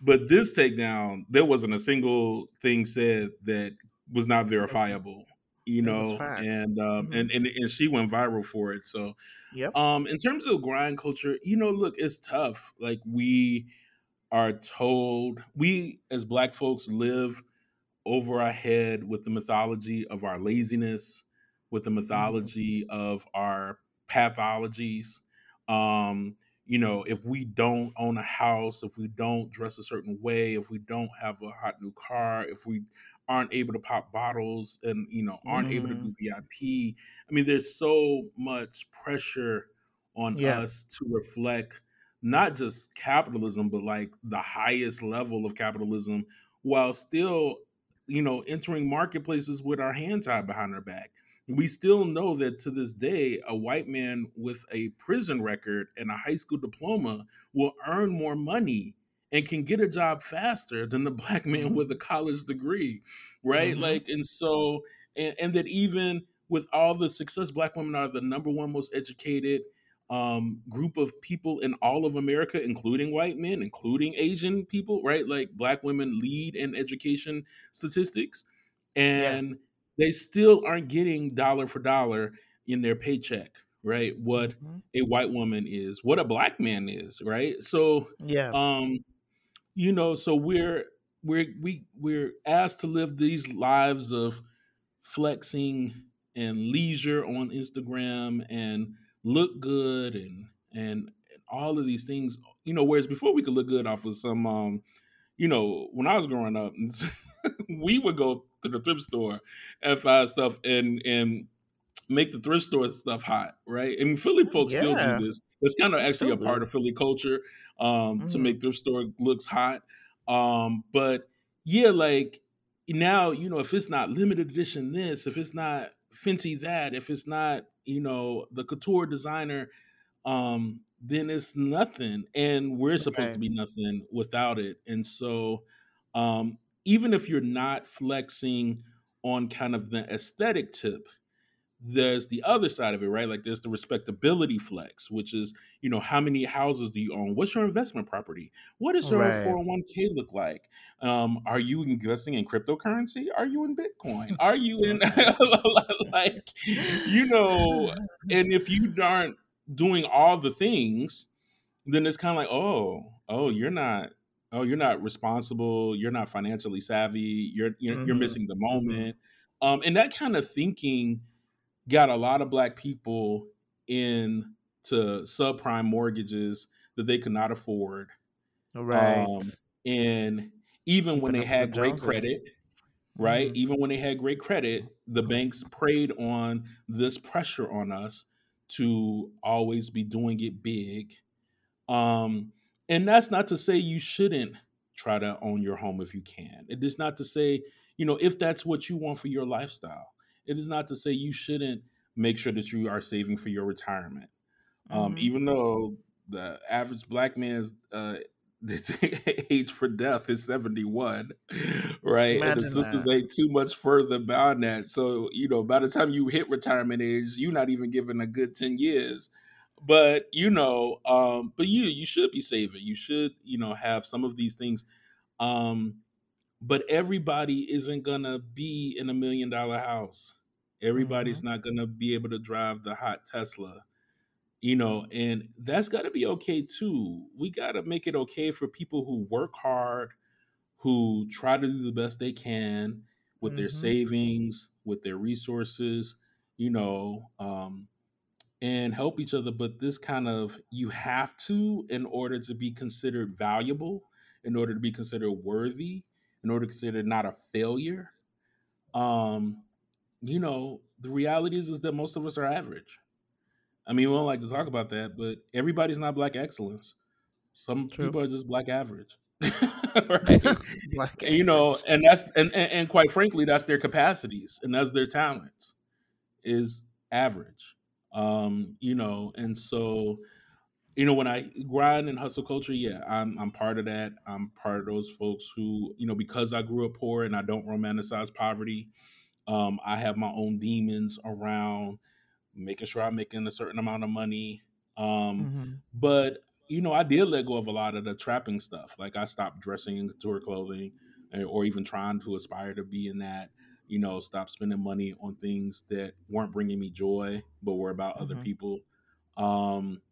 Speaker 1: But this takedown, there wasn't a single thing said that was not verifiable you know and um mm-hmm. and, and and she went viral for it so
Speaker 2: yep.
Speaker 1: um in terms of grind culture you know look it's tough like we are told we as black folks live over our head with the mythology of our laziness with the mm-hmm. mythology mm-hmm. of our pathologies um you know if we don't own a house if we don't dress a certain way if we don't have a hot new car if we aren't able to pop bottles and you know aren't mm. able to do mm-hmm. VIP. I mean, there's so much pressure on yeah. us to reflect not just capitalism, but like the highest level of capitalism, while still, you know, entering marketplaces with our hand tied behind our back. We still know that to this day, a white man with a prison record and a high school diploma will earn more money and can get a job faster than the (laughs) black man mm-hmm. with a college degree, right? Mm-hmm. Like, and so, and, and that even with all the success, black women are the number one most educated um, group of people in all of America, including white men, including Asian people, right? Like, black women lead in education statistics, and yeah. They still aren't getting dollar for dollar in their paycheck right what mm-hmm. a white woman is what a black man is right so
Speaker 2: yeah
Speaker 1: um you know so we're we're we we're asked to live these lives of flexing and leisure on Instagram and look good and and all of these things. You know, whereas before we could look good off of some um, you know, when I was growing up, (laughs) we would go to the thrift store and find stuff and and make the thrift store stuff hot, right? And Philly folks yeah. still do this. It's kind of actually a part of Philly culture um, mm-hmm. to make thrift store looks hot. Um, but yeah, like now, you know, if it's not limited edition this, if it's not Fenty that, if it's not, you know, the couture designer, um, then it's nothing. And we're supposed okay. to be nothing without it. And so um, even if you're not flexing on kind of the aesthetic tip, there's the other side of it, right? Like there's the respectability flex, which is, you know, how many houses do you own? What's your investment property? What does your right. 401k look like? Um, are you investing in cryptocurrency? Are you in Bitcoin? Are you in (laughs) (laughs) like, you know, and if you aren't doing all the things, then it's kind of like, oh, oh, you're not, oh, you're not responsible. You're not financially savvy. You're you're, mm-hmm. you're missing the mm-hmm. moment. Um, and that kind of thinking got a lot of black people into subprime mortgages that they could not afford.
Speaker 2: Right. Um,
Speaker 1: and even Keeping when they had the great credit, right? Mm-hmm. Even when they had great credit, the banks preyed on this pressure on us to always be doing it big. Um, and that's not to say you shouldn't try to own your home if you can. It is not to say, you know, if that's what you want for your lifestyle. It is not to say you shouldn't make sure that you are saving for your retirement. Um, mm-hmm. Um, even though the average black man's uh, (laughs) age for death is 71, right? Imagine and the sisters that. ain't too much further beyond that. So, you know, by the time you hit retirement age, you're not even given a good 10 years. But, you know, um, but you you should be saving. You should, you know, have some of these things. Um, but everybody isn't gonna be in a million dollar house. Everybody's mm-hmm. not to be able to drive the hot Tesla, you know, and that's got to be okay too. We got to make it okay for people who work hard, who try to do the best they can with mm-hmm. their savings, with their resources, you know, um, and help each other. But this kind of, you have to in order to be considered valuable, in order to be considered worthy, in order to consider not a failure. Um, you know, the reality is is that most of us are average. I mean, we don't like to talk about that, but everybody's not black excellence. Some True. people are just black average. (laughs) (laughs) right? black and, you know, and that's and, and, and quite frankly, that's their capacities and that's their talents is average. Um, you know, and so you know, when I grind and hustle culture, yeah, I'm I'm part of that. I'm part of those folks who, you know, because I grew up poor and I don't romanticize poverty, um, I have my own demons around making sure I'm making a certain amount of money. Um, mm-hmm. But you know, I did let go of a lot of the trapping stuff. Like I stopped dressing in couture clothing, or even trying to aspire to be in that. You know, stop spending money on things that weren't bringing me joy, but were about mm-hmm. other people. Um,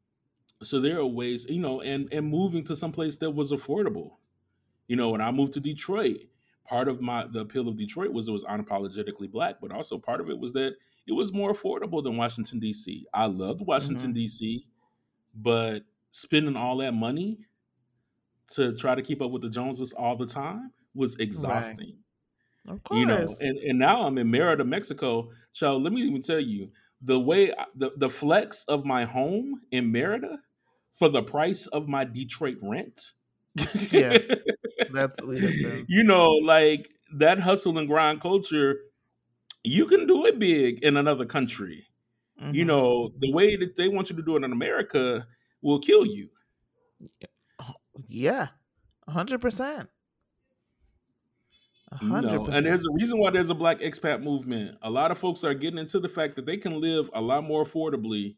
Speaker 1: so there are ways, you know, and and moving to some place that was affordable. You know, when I moved to Detroit, part of my the appeal of Detroit was it was unapologetically black, but also part of it was that it was more affordable than Washington D.C. I loved Washington mm-hmm. D.C., but spending all that money to try to keep up with the Joneses all the time was exhausting.
Speaker 2: Right. Of course.
Speaker 1: You know, and, and now I'm in Merida, Mexico. So let me even tell you the way the, the flex of my home in Merida for the price of my Detroit rent.
Speaker 2: yeah. (laughs) That's
Speaker 1: you know, like that hustle and grind culture. You can do it big in another country. Mm-hmm. You know, the way that they want you to do it in America will kill you.
Speaker 2: Yeah, hundred percent.
Speaker 1: No, and there's a reason why there's a black expat movement. A lot of folks are getting into the fact that they can live a lot more affordably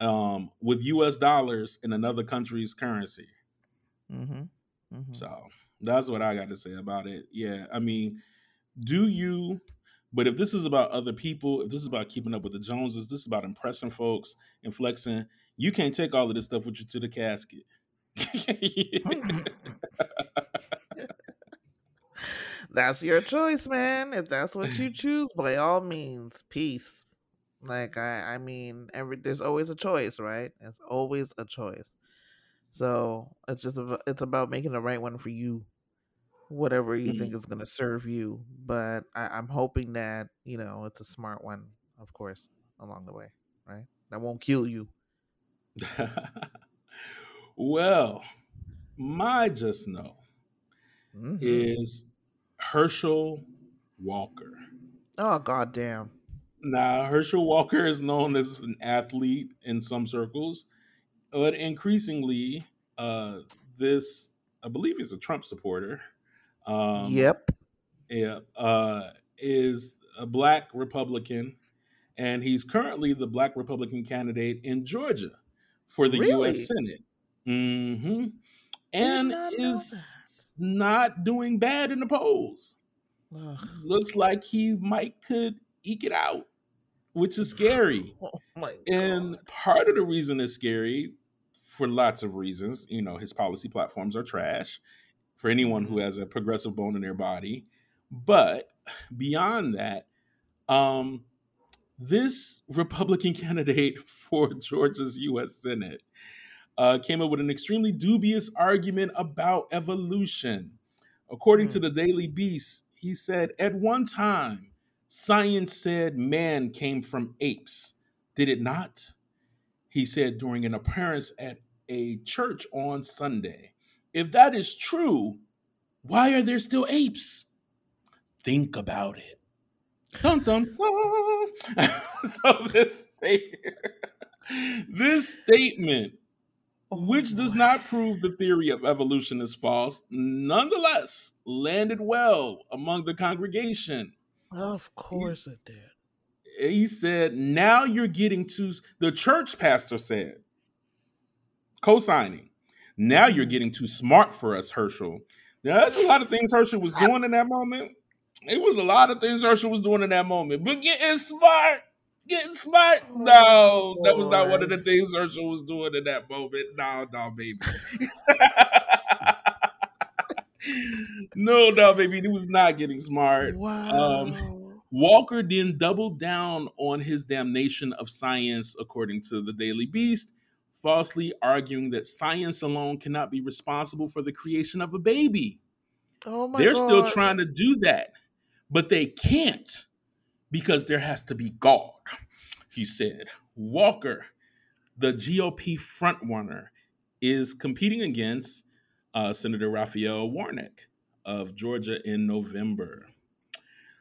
Speaker 1: um, with U.S. dollars in another country's currency.
Speaker 2: Mm-hmm. Mm-hmm.
Speaker 1: So that's what I got to say about it. Yeah, I mean, do you? But if this is about other people, if this is about keeping up with the Joneses, this is about impressing folks and flexing. You can't take all of this stuff with you to the casket. (laughs)
Speaker 2: that's your choice, man. If that's what you (laughs) choose, by all means, peace. Like I, I mean, every there's always a choice, right? It's always a choice. So it's just about, it's about making the right one for you, whatever you think
Speaker 1: Mhm.
Speaker 2: is going to serve you. But I, I'm hoping that you know it's a smart one, of course, along the way, right? That won't kill you. (laughs)
Speaker 1: well, my just know
Speaker 2: hmm
Speaker 1: is Herschel Walker.
Speaker 2: Oh goddamn!
Speaker 1: Now, Herschel Walker is known as an athlete in some circles, but increasingly, uh, this I believe he's a Trump supporter. Um,
Speaker 2: Yep.
Speaker 1: yeah, uh, is a black Republican, and he's currently the black Republican candidate in Georgia for the
Speaker 2: Really?
Speaker 1: U.S. Senate. hmm And is. Not doing bad in the polls.
Speaker 2: Ugh.
Speaker 1: Looks like he might could eke it out, which is scary. (laughs)
Speaker 2: Oh
Speaker 1: And part of the reason it's scary, for lots of reasons, you know, his policy platforms are trash for anyone who
Speaker 2: Mhm.
Speaker 1: has a progressive bone in their body. But beyond that, um, this Republican (laughs) candidate for Georgia's U.S. Senate uh, came up with an extremely dubious argument about evolution. According to
Speaker 2: Mm.
Speaker 1: the Daily Beast, he said, At one time, science said man came from apes. Did it not? He said during an appearance at a church on Sunday. If that is true, why are there still apes? Think about it. Dun, dun, dun. (laughs) so this this statement which does not prove the theory of evolution is false, nonetheless landed well among the congregation.
Speaker 2: Of course
Speaker 1: He's-
Speaker 2: it did.
Speaker 1: He said, Now you're getting to, the church pastor said, co signing, now you're getting too smart for us, Herschel. There's a lot of things Herschel was doing in that moment. It was a lot of things Herschel was doing in that moment, but getting smart, getting smart. Oh, no, that was not one of the things Herschel was doing in that moment. No, no, baby. (laughs) no, no, baby. He was not getting smart.
Speaker 2: Um, wow.
Speaker 1: Walker then doubled down on his damnation of science, according to the Daily Beast, falsely arguing that science alone cannot be responsible for the creation of a baby.
Speaker 2: oh my
Speaker 1: They're
Speaker 2: god.
Speaker 1: still trying to do that, but they can't because there has to be God, he said. Walker, the GOP frontrunner, is competing against uh, Senator Raphael Warnock of Georgia in November.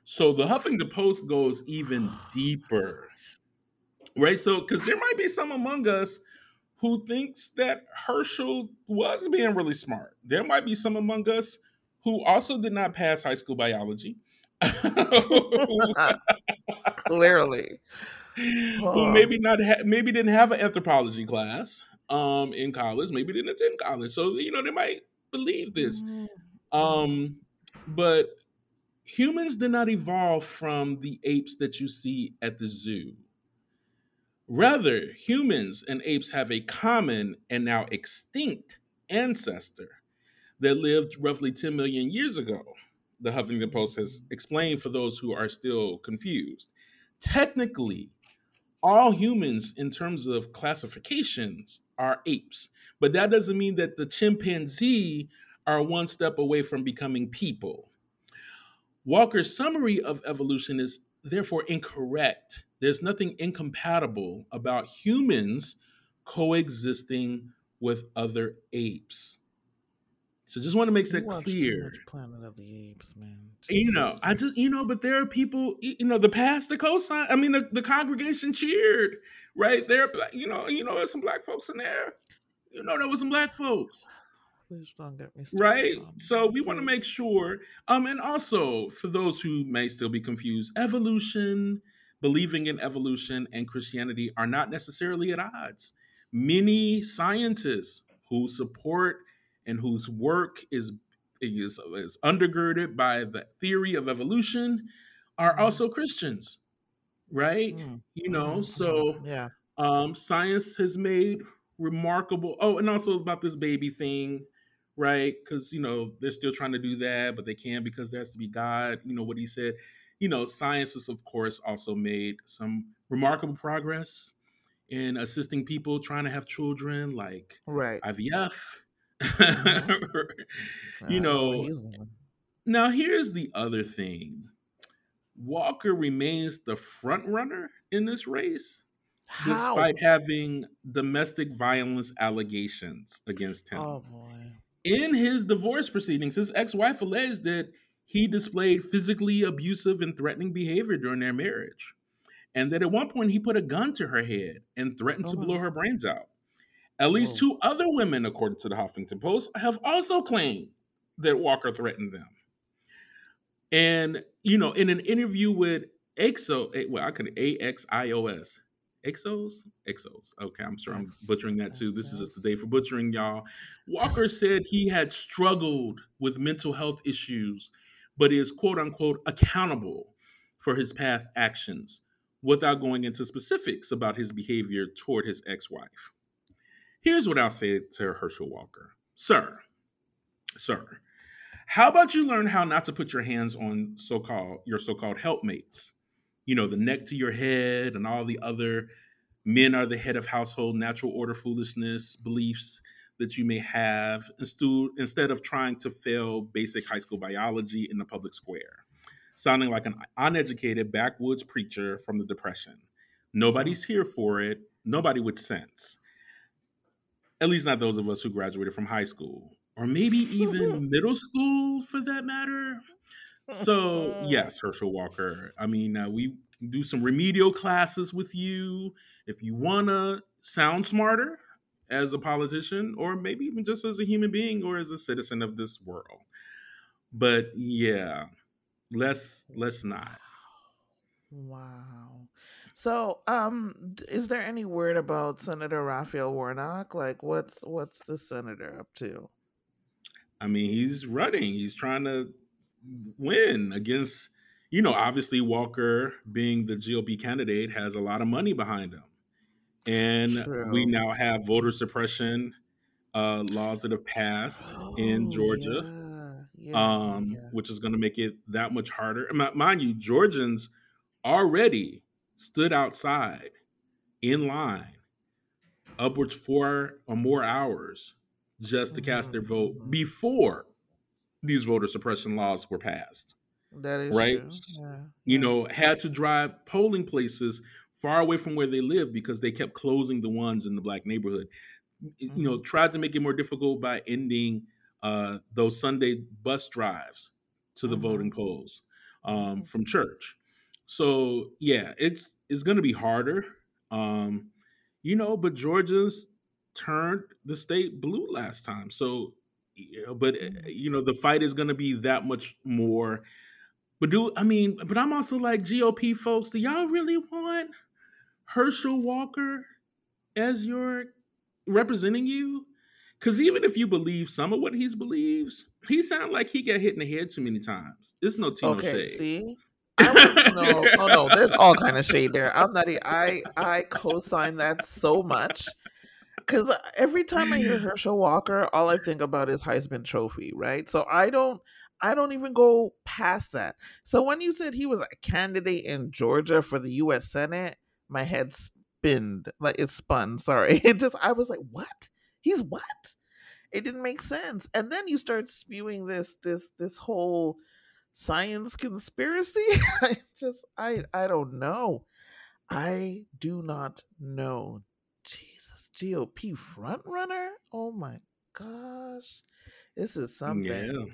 Speaker 1: So the Huffington Post goes even deeper, right? So, because there might be some among us who thinks that Herschel was being really smart. There might be some among us who also did not pass high school biology, (laughs)
Speaker 2: Clearly.
Speaker 1: who maybe not ha- maybe didn't have an anthropology class um, in college, maybe didn't attend college. So you know they might believe this.
Speaker 2: Mm.
Speaker 1: Um, but humans did not evolve from the apes that you see at the zoo. Rather, humans and apes have a common and now extinct ancestor that lived roughly 10 million years ago. The Huffington Post has explained for those who are still confused. Technically, all humans, in terms of classifications, are apes, but that doesn't mean that the chimpanzee are one step away from becoming people. Walker's summary of evolution is therefore incorrect. There's nothing incompatible about humans coexisting with other apes. So just want to make that clear.
Speaker 2: Planet of the Apes, man.
Speaker 1: You know, I just you know, but there are people, you know, the pastor co-sign. I mean, the, the congregation cheered, right? There, you know, you know, there's some black folks in there. You know, there was some black folks.
Speaker 2: Please don't get me started.
Speaker 1: right so we want to make sure um and also for those who may still be confused evolution believing in evolution and christianity are not necessarily at odds many scientists who support and whose work is is, is undergirded by the theory of evolution are
Speaker 2: Mhm.
Speaker 1: also christians right
Speaker 2: Mm,
Speaker 1: you know
Speaker 2: mhm,
Speaker 1: so
Speaker 2: mhm. yeah.
Speaker 1: um, science has made remarkable. Oh, and also about this baby thing, right? Because you know they're still trying to do that, but they can't because there has to be God. You know what he said. You know, science has of course also made some remarkable progress in assisting people trying to have children, like
Speaker 2: Right.
Speaker 1: IVF. (laughs) You
Speaker 2: know where
Speaker 1: know,
Speaker 2: he's going.
Speaker 1: now here's the other thing. Walker remains the front runner in this race
Speaker 2: How?
Speaker 1: despite having domestic violence allegations against him.
Speaker 2: Oh boy.
Speaker 1: In his divorce proceedings, his ex wife alleged that he displayed physically abusive and threatening behavior during their marriage, and that at one point he put a gun to her head and threatened
Speaker 2: Oh
Speaker 1: to
Speaker 2: uh-huh.
Speaker 1: blow her brains out. At least
Speaker 2: Whoa.
Speaker 1: two other women, according to the Huffington Post, have also claimed that Walker threatened them. And you know, in an interview with Exo, well, I could A X I O S, Exos, Exos. Okay, I'm sure I'm butchering that too. This is just the day for butchering, y'all. Walker said he had struggled with mental health issues, but is quote unquote accountable for his past actions, without going into specifics about his behavior toward his ex-wife. Here's what I'll say to Herschel Walker, sir, sir. How about you learn how not to put your hands on so-called your so-called helpmates? You know, the neck to your head and all the other men are the head of household, natural order foolishness, beliefs that you may have, instead of trying to fail basic high school biology in the public square. Sounding like an uneducated backwoods preacher from the Depression. Nobody's here for it. Nobody with sense. At least not those of us who graduated from high school, or maybe even (laughs) middle school for that matter. So, yes, Herschel Walker. I mean, uh, we do some remedial classes with you if you want to sound smarter as a politician, or maybe even just as a human being or as a citizen of this world. But yeah, let's let's not.
Speaker 2: Wow. So, um, is there any word about Senator Raphael Warnock? Like, what's what's the senator up to?
Speaker 1: I mean, he's running. He's trying to win against, you know, obviously Walker being the GOP candidate has a lot of money behind him. And we now have voter suppression uh, laws that have passed in
Speaker 2: Oh
Speaker 1: Georgia,
Speaker 2: yeah, yeah,
Speaker 1: um,
Speaker 2: yeah.
Speaker 1: which is going to make it that much harder. And Mind you, Georgians already stood outside in line upwards four or more hours just to cast their vote
Speaker 2: mhm.
Speaker 1: before these voter suppression laws were passed,
Speaker 2: That is
Speaker 1: right?
Speaker 2: Yeah,
Speaker 1: You know, had to drive polling places far away from where they live because they kept closing the ones in the black neighborhood. You know,
Speaker 2: hmm
Speaker 1: tried to make it more difficult by ending uh, those Sunday bus drives to the
Speaker 2: hmm
Speaker 1: voting polls um,
Speaker 2: hmm
Speaker 1: from church. So yeah, it's it's going to be harder, um, you know. But Georgia's turned the state blue last time, so you know, but uh, you know the fight is going to be that much more. But do I mean? But I'm also like GOP folks. Do y'all really want Herschel Walker as your representing you? Because even if you believe some of what he believes, he sounds like he got hit in the head too many times. It's no tea, no
Speaker 2: Okay,
Speaker 1: shade.
Speaker 2: see, I (laughs) no, oh no, there's all kind of shade there. I'm not. I I co-sign that so much because every time I hear (laughs) Herschel Walker, all I think about is Heisman Trophy, right? So I don't. I don't even go past that. So when you said he was a candidate in Georgia for the U.S. Senate, my head spinned like it spun. Sorry, (laughs) it just I was like, what? He's what? It didn't make sense. And then you start spewing this this this whole science conspiracy. (laughs) I just I I don't know. I do not know. Jesus, GOP front runner? Oh my gosh. This is something.
Speaker 1: Yeah.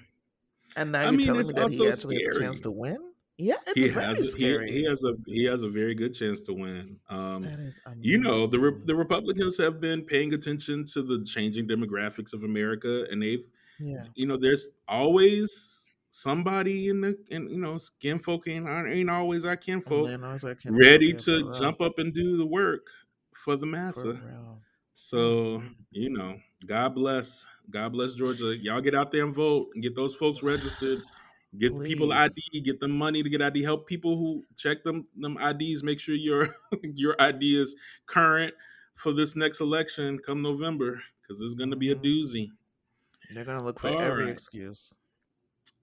Speaker 2: And now
Speaker 1: I
Speaker 2: you're
Speaker 1: mean,
Speaker 2: telling me that he actually has a chance to win? Yeah, it's
Speaker 1: He
Speaker 2: very
Speaker 1: has he, he has a he has a very good chance to win. Um,
Speaker 2: That is
Speaker 1: you know the Re- the Republicans have been paying attention to the changing demographics of America, and they've
Speaker 2: Yeah.
Speaker 1: you know there's always somebody in the in you know skin folk ain't, ain't always our
Speaker 2: And
Speaker 1: kinfolk
Speaker 2: then I was like, kinfolk,
Speaker 1: ready to jump up and do the work for the massa. So you know, God bless, God bless Georgia. Y'all get out there and vote and get those folks registered. Get the people
Speaker 2: Please.
Speaker 1: ID. Get them money to get ID. Help people who check them them IDs. Make sure your (laughs) your ID is current for this next election come November because it's going to be a
Speaker 2: hmm
Speaker 1: doozy.
Speaker 2: They're gonna look for All every right. excuse.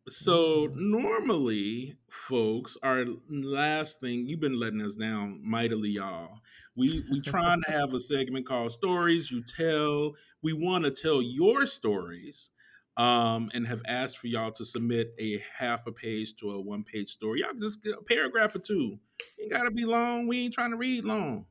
Speaker 1: So mm-hmm. normally, folks, our last thing you've been letting us down mightily, y'all. We we trying to have a segment called Stories You Tell. We want to tell your stories, um, and have asked for y'all to submit a half a page to a one page story. Y'all just get a paragraph or two. Ain't gotta be long. We ain't trying to read long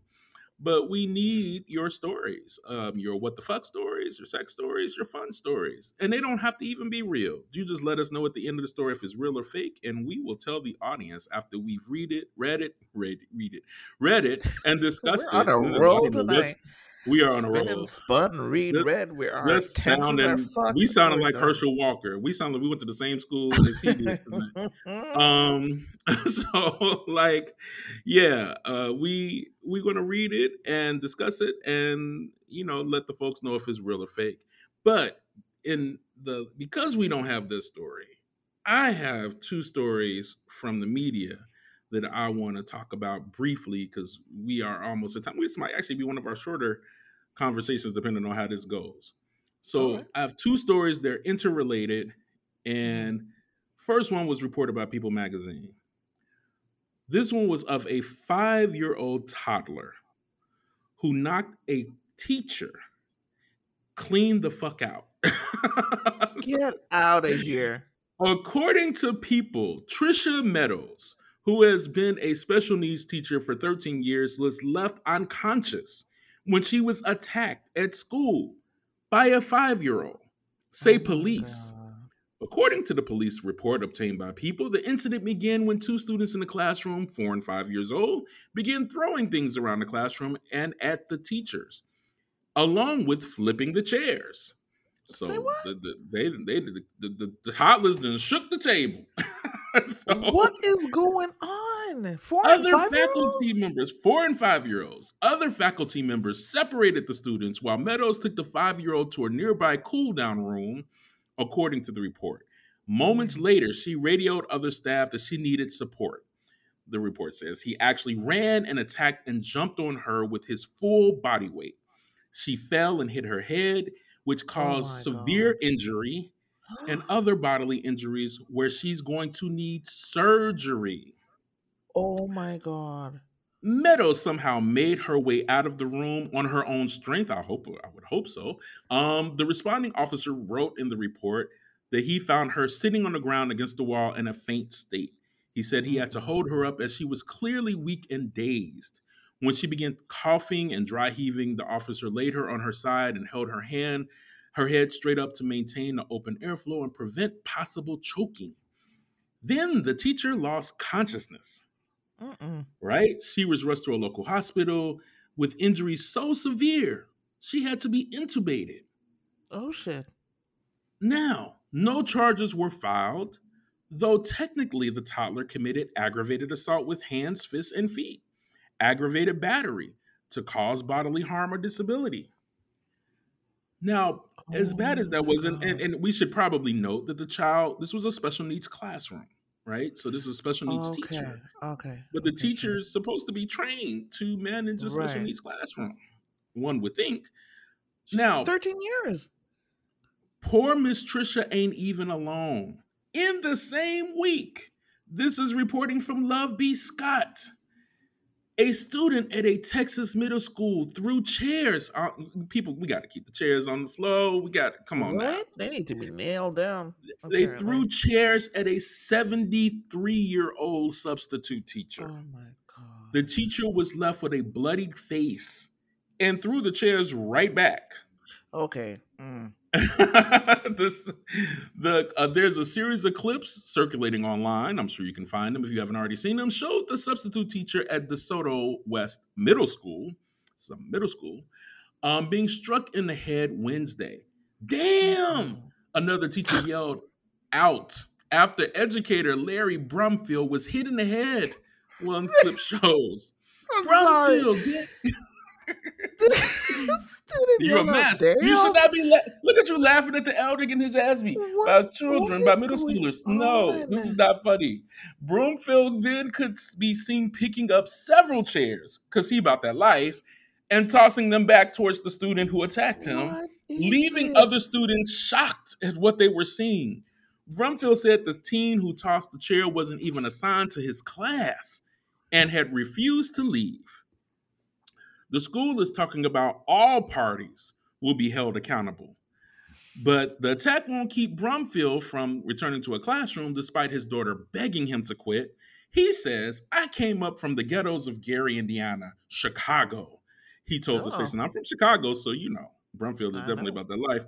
Speaker 1: but we need your stories um, your what the fuck stories your sex stories your fun stories and they don't have to even be real. You just let us know at the end of the story if it's real or fake and we will tell the audience after we've read it read it read, read it read it and (laughs) discussed
Speaker 2: it on a roll tonight
Speaker 1: we are on a roll.
Speaker 2: Spun, read, this, read. We are.
Speaker 1: This sounding, we sounded like Herschel Walker. We sounded like we went to the same school as he did tonight. (laughs) um, (laughs) so like, yeah, uh, we we're gonna read it and discuss it, and you know, let the folks know if it's real or fake. But in the because we don't have this story, I have two stories from the media that I want to talk about briefly because we are almost at time. This might actually be one of our shorter conversations, depending on how this goes. So right. I have two stories; they're interrelated, mm-hmm. and first one was reported by People Magazine. This one was of a five-year-old toddler who knocked a teacher clean the fuck out. (laughs)
Speaker 2: Get out of here.
Speaker 1: According to People, Trisha Meadows who has been a special needs teacher for 13 years, was left unconscious when she was attacked at school by a five year old, say oh police. According to the police report obtained by People, the incident began when two students in the classroom, four and five years old, began throwing things around the classroom and at the teachers, along with flipping the chairs. So the, the, they, they, the, the, the toddlers then shook the table. (laughs)
Speaker 2: so, what is going on?
Speaker 1: Four other faculty members, four and five year olds, other faculty members separated the students while Meadows took the five year old to a nearby cool down room, according to the report. Moments mm. later, she radioed other staff that she needed support. The report says he actually ran and attacked and jumped on her with his full body weight. She fell and hit her head, which oh caused oh severe God. injury and (gasps) other bodily injuries where she's going to need surgery.
Speaker 2: Oh my God.
Speaker 1: Meadows somehow made her way out of the room on her own strength. I hope I would hope so. Um, the responding officer wrote in the report that he found her sitting on the ground against the wall in a faint state. He said he had to hold her up as she was clearly weak and dazed. When she began coughing and dry heaving, the officer laid her on her side and held her hand her head straight up to maintain the open airflow and prevent possible choking. Then the teacher lost consciousness. Mm-mm. Right? She was rushed to a local hospital with injuries so severe she had to be intubated.
Speaker 2: Oh, shit.
Speaker 1: Now, no charges were filed, though technically the toddler committed aggravated assault with hands, fists, and feet, aggravated battery to cause bodily harm or disability. Now, as oh bad as that was, and, and, and, we should probably note that the child, this was a special needs classroom, right? So this is a special needs
Speaker 2: okay.
Speaker 1: teacher.
Speaker 2: Okay.
Speaker 1: But the okay. teacher is supposed to be trained to manage a right. special needs classroom. One would think.
Speaker 2: She's now, 13 years.
Speaker 1: Poor Miss Trisha ain't even alone. In the same week, this is reporting from Love B. Scott a student at a Texas middle school threw chairs. Uh, people, we got to keep the chairs on the floor. We got to come on. What? Now.
Speaker 2: They need to be nailed down.
Speaker 1: Apparently. They threw chairs at a 73 year old substitute teacher.
Speaker 2: Oh my god!
Speaker 1: The teacher was left with a bloodied face and threw the chairs right back.
Speaker 2: Okay. Mm. (laughs)
Speaker 1: this the uh, there's a series of clips circulating online. I'm sure you can find them if you haven't already seen them. Showed the substitute teacher at DeSoto West Middle School, some middle school, um, being struck in the head Wednesday. Damn! Another teacher (laughs) yelled out after educator Larry Brumfield was hit in the head. One clip (laughs) shows. Brumfield. You're a mess. You should not be. La- Look at you laughing at the elder getting his ass beat by children, by middle schoolers. No, this is not funny. Brumfield then could be seen picking up several chairs because he about that life and tossing them back towards the student who attacked him. Leaving other students shocked at what they were seeing. Brumfield said the teen who tossed the chair wasn't even assigned to his class and had refused to leave. The school is talking about all parties will be held accountable. But the attack won't keep Brumfield from returning to a classroom despite his daughter begging him to quit. He says, I came up from the ghettos of Gary, Indiana, Chicago. He told oh. the station, I'm from Chicago, so you know, Brumfield is I definitely know. about that life.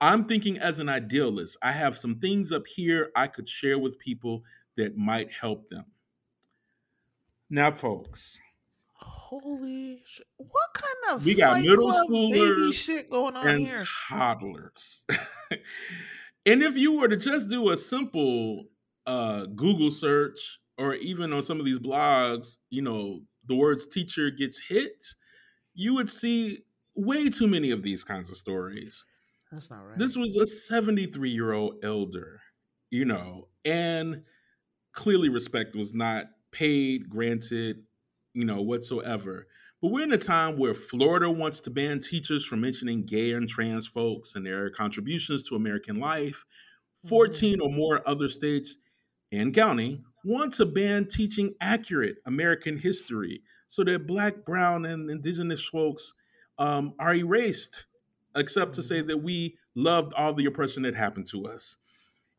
Speaker 1: I'm thinking as an idealist, I have some things up here I could share with people that might help them. Now, folks.
Speaker 2: Holy shit. What kind of
Speaker 1: we got middle schoolers
Speaker 2: shit going on
Speaker 1: and
Speaker 2: here?
Speaker 1: toddlers. (laughs) and if you were to just do a simple uh, Google search or even on some of these blogs, you know, the words teacher gets hit, you would see way too many of these kinds of stories.
Speaker 2: That's not right.
Speaker 1: This was a 73 year old elder, you know, and clearly respect was not paid, granted, you know, whatsoever. But we're in a time where Florida wants to ban teachers from mentioning gay and trans folks and their contributions to American life. 14 mm-hmm. or more other states and counting want to ban teaching accurate American history so that Black, Brown, and Indigenous folks um, are erased, except to say mm-hmm. that we loved all the oppression that happened to us.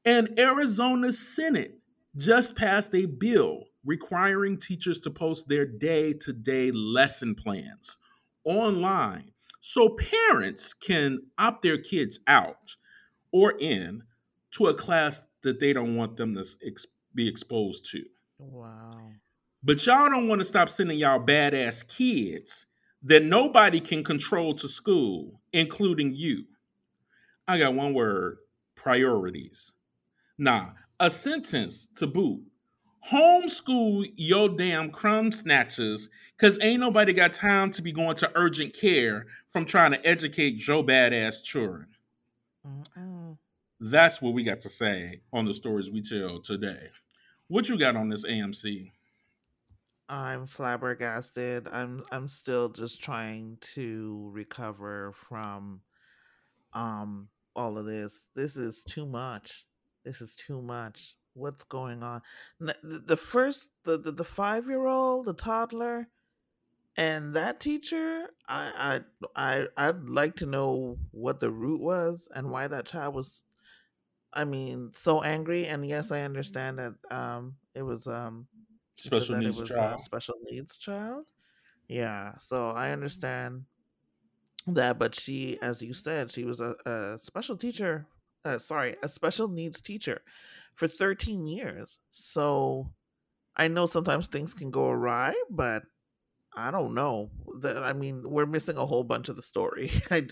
Speaker 1: And Arizona Senate just passed a bill requiring teachers to post their day to day lesson plans online so parents can opt their kids out or in to a class that they don't want them to ex- be exposed to.
Speaker 2: Wow.
Speaker 1: But y'all don't want to stop sending y'all badass kids that nobody can control to school, including you. I got one word priorities. Nah, a sentence to boot. Homeschool your damn crumb snatchers, cause ain't nobody got time to be going to urgent care from trying to educate your badass children. Mm-mm. That's what we got to say on the stories we tell today. What you got on this AMC?
Speaker 2: I'm flabbergasted. I'm I'm still just trying to recover from um all of this. This is too much. This is too much. What's going on? The first the the, the 5-year-old, the toddler and that teacher, I I I I'd like to know what the root was and why that child was I mean, so angry and yes, I understand that um it was um
Speaker 1: special needs child.
Speaker 2: special needs child. Yeah, so I understand that, but she, as you said, she was a, a special teacher. Uh, sorry, a special needs teacher for 13 years. So I know sometimes things can go awry, but I don't know. That I mean, we're missing a whole bunch of the story. (laughs) I,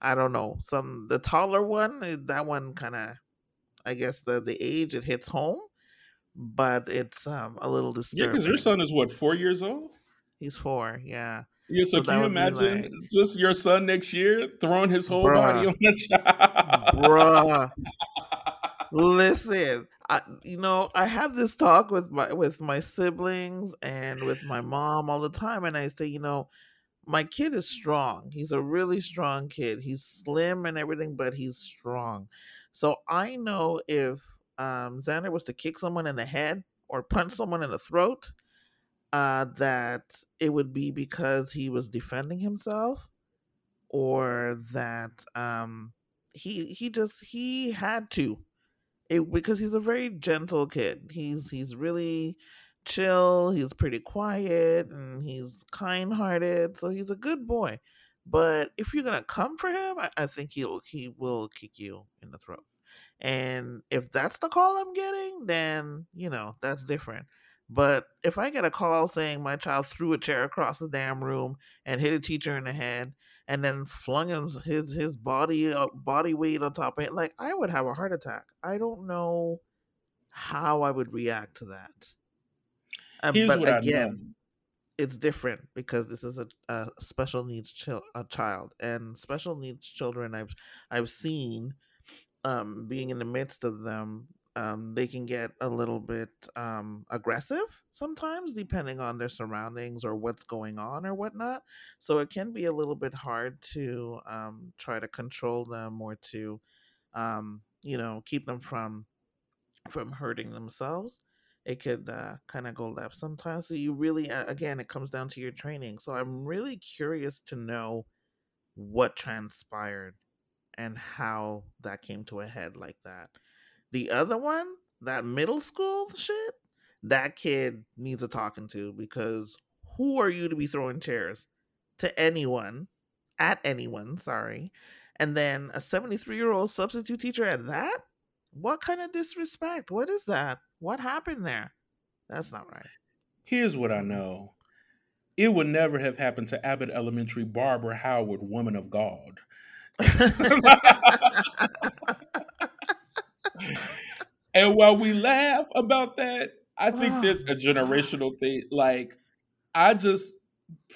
Speaker 2: I don't know. Some the taller one, eh, that one kind of, I guess the the age it hits home but it's um a little disturbing.
Speaker 1: Yeah, because your son is what four years old.
Speaker 2: He's four. Yeah.
Speaker 1: Yeah. So, so can you imagine like, just your son next year throwing his whole bruh, body on the (laughs) child?
Speaker 2: Bruh. Listen, I you know I have this talk with my with my siblings and with my mom all the time, and I say, you know, my kid is strong. He's a really strong kid. He's slim and everything, but he's strong. So I know if um, Xander was to kick someone in the head or punch someone in the throat, uh, that it would be because he was defending himself, or that um, he he just he had to, it because he's a very gentle kid. He's he's really chill. He's pretty quiet and he's kind hearted, so he's a good boy. But if you're gonna come for him, I, I think he'll he will kick you in the throat. And if that's the call I'm getting, then, you know, that's different. But if I get a call saying my child threw a chair across the damn room and hit a teacher in the head and then flung his his, his body uh, body weight on top of it, like I would have a heart attack. I don't know how I would react to that. Uh, but again, it's different because this is a, a special needs ch- a child and special needs children I've I've seen um, being in the midst of them, um, they can get a little bit um, aggressive sometimes, depending on their surroundings or what's going on or whatnot. So it can be a little bit hard to um, try to control them or to, um, you know, keep them from from hurting themselves. It could uh, kind of go left sometimes. So you really, again, it comes down to your training. So I'm really curious to know what transpired and how that came to a head like that. The other one, that middle school shit, that kid needs a talking to because who are you to be throwing chairs to anyone, at anyone, sorry. And then a 73 year old substitute teacher at that? What kind of disrespect? What is that? What happened there? That's not right.
Speaker 1: Here's what I know it would never have happened to Abbott Elementary Barbara Howard, woman of God. (laughs) (laughs) (laughs) and while we laugh about that, I think there's a generational thing. Like, I just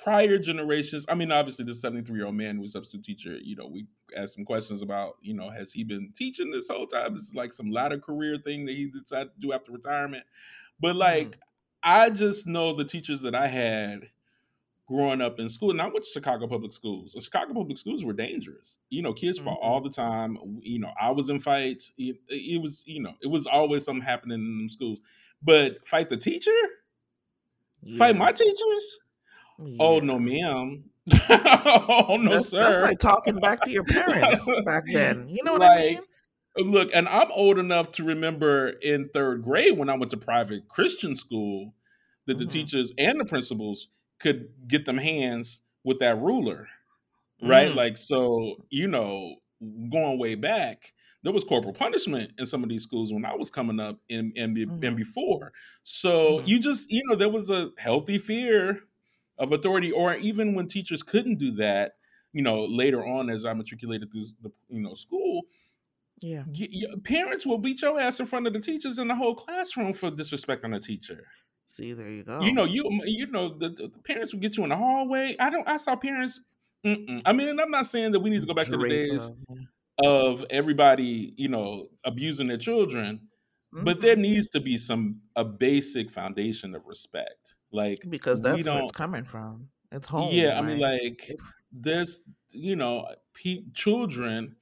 Speaker 1: prior generations. I mean, obviously, the 73 year old man was a substitute teacher. You know, we asked some questions about, you know, has he been teaching this whole time? This is like some latter career thing that he decided to do after retirement. But like, mm-hmm. I just know the teachers that I had growing up in school, and I went to Chicago public schools. Chicago public schools were dangerous. You know, kids mm-hmm. fought all the time. You know, I was in fights. It, it, was, you know, it was always something happening in them schools. But fight the teacher, yeah. fight my teachers. Yeah. Oh no, ma'am. (laughs) oh no,
Speaker 2: that's,
Speaker 1: sir.
Speaker 2: That's like talking back to your parents (laughs) back then. You know what like, I mean?
Speaker 1: Look, and I'm old enough to remember in third grade when I went to private Christian school that the mm-hmm. teachers and the principals could get them hands with that ruler, right? Mm. Like, so, you know, going way back, there was corporal punishment in some of these schools when I was coming up and, and, mm-hmm. and before. So mm-hmm. you just, you know, there was a healthy fear of authority, or even when teachers couldn't do that, you know, later on as I matriculated through the, you know, school,
Speaker 2: yeah,
Speaker 1: parents will beat your ass in front of the teachers in the whole classroom for disrespecting a teacher.
Speaker 2: See, there you go.
Speaker 1: You know, you you know the, the parents will get you in the hallway. I don't. I saw parents. Mm-mm. I mean, I'm not saying that we need to go back to the days of everybody, you know, abusing their children, mm-hmm. but there mm-hmm. needs to be some a basic foundation of respect, like
Speaker 2: because that's where it's coming from. It's home.
Speaker 1: Yeah, right? I mean, like this, you know, pe- children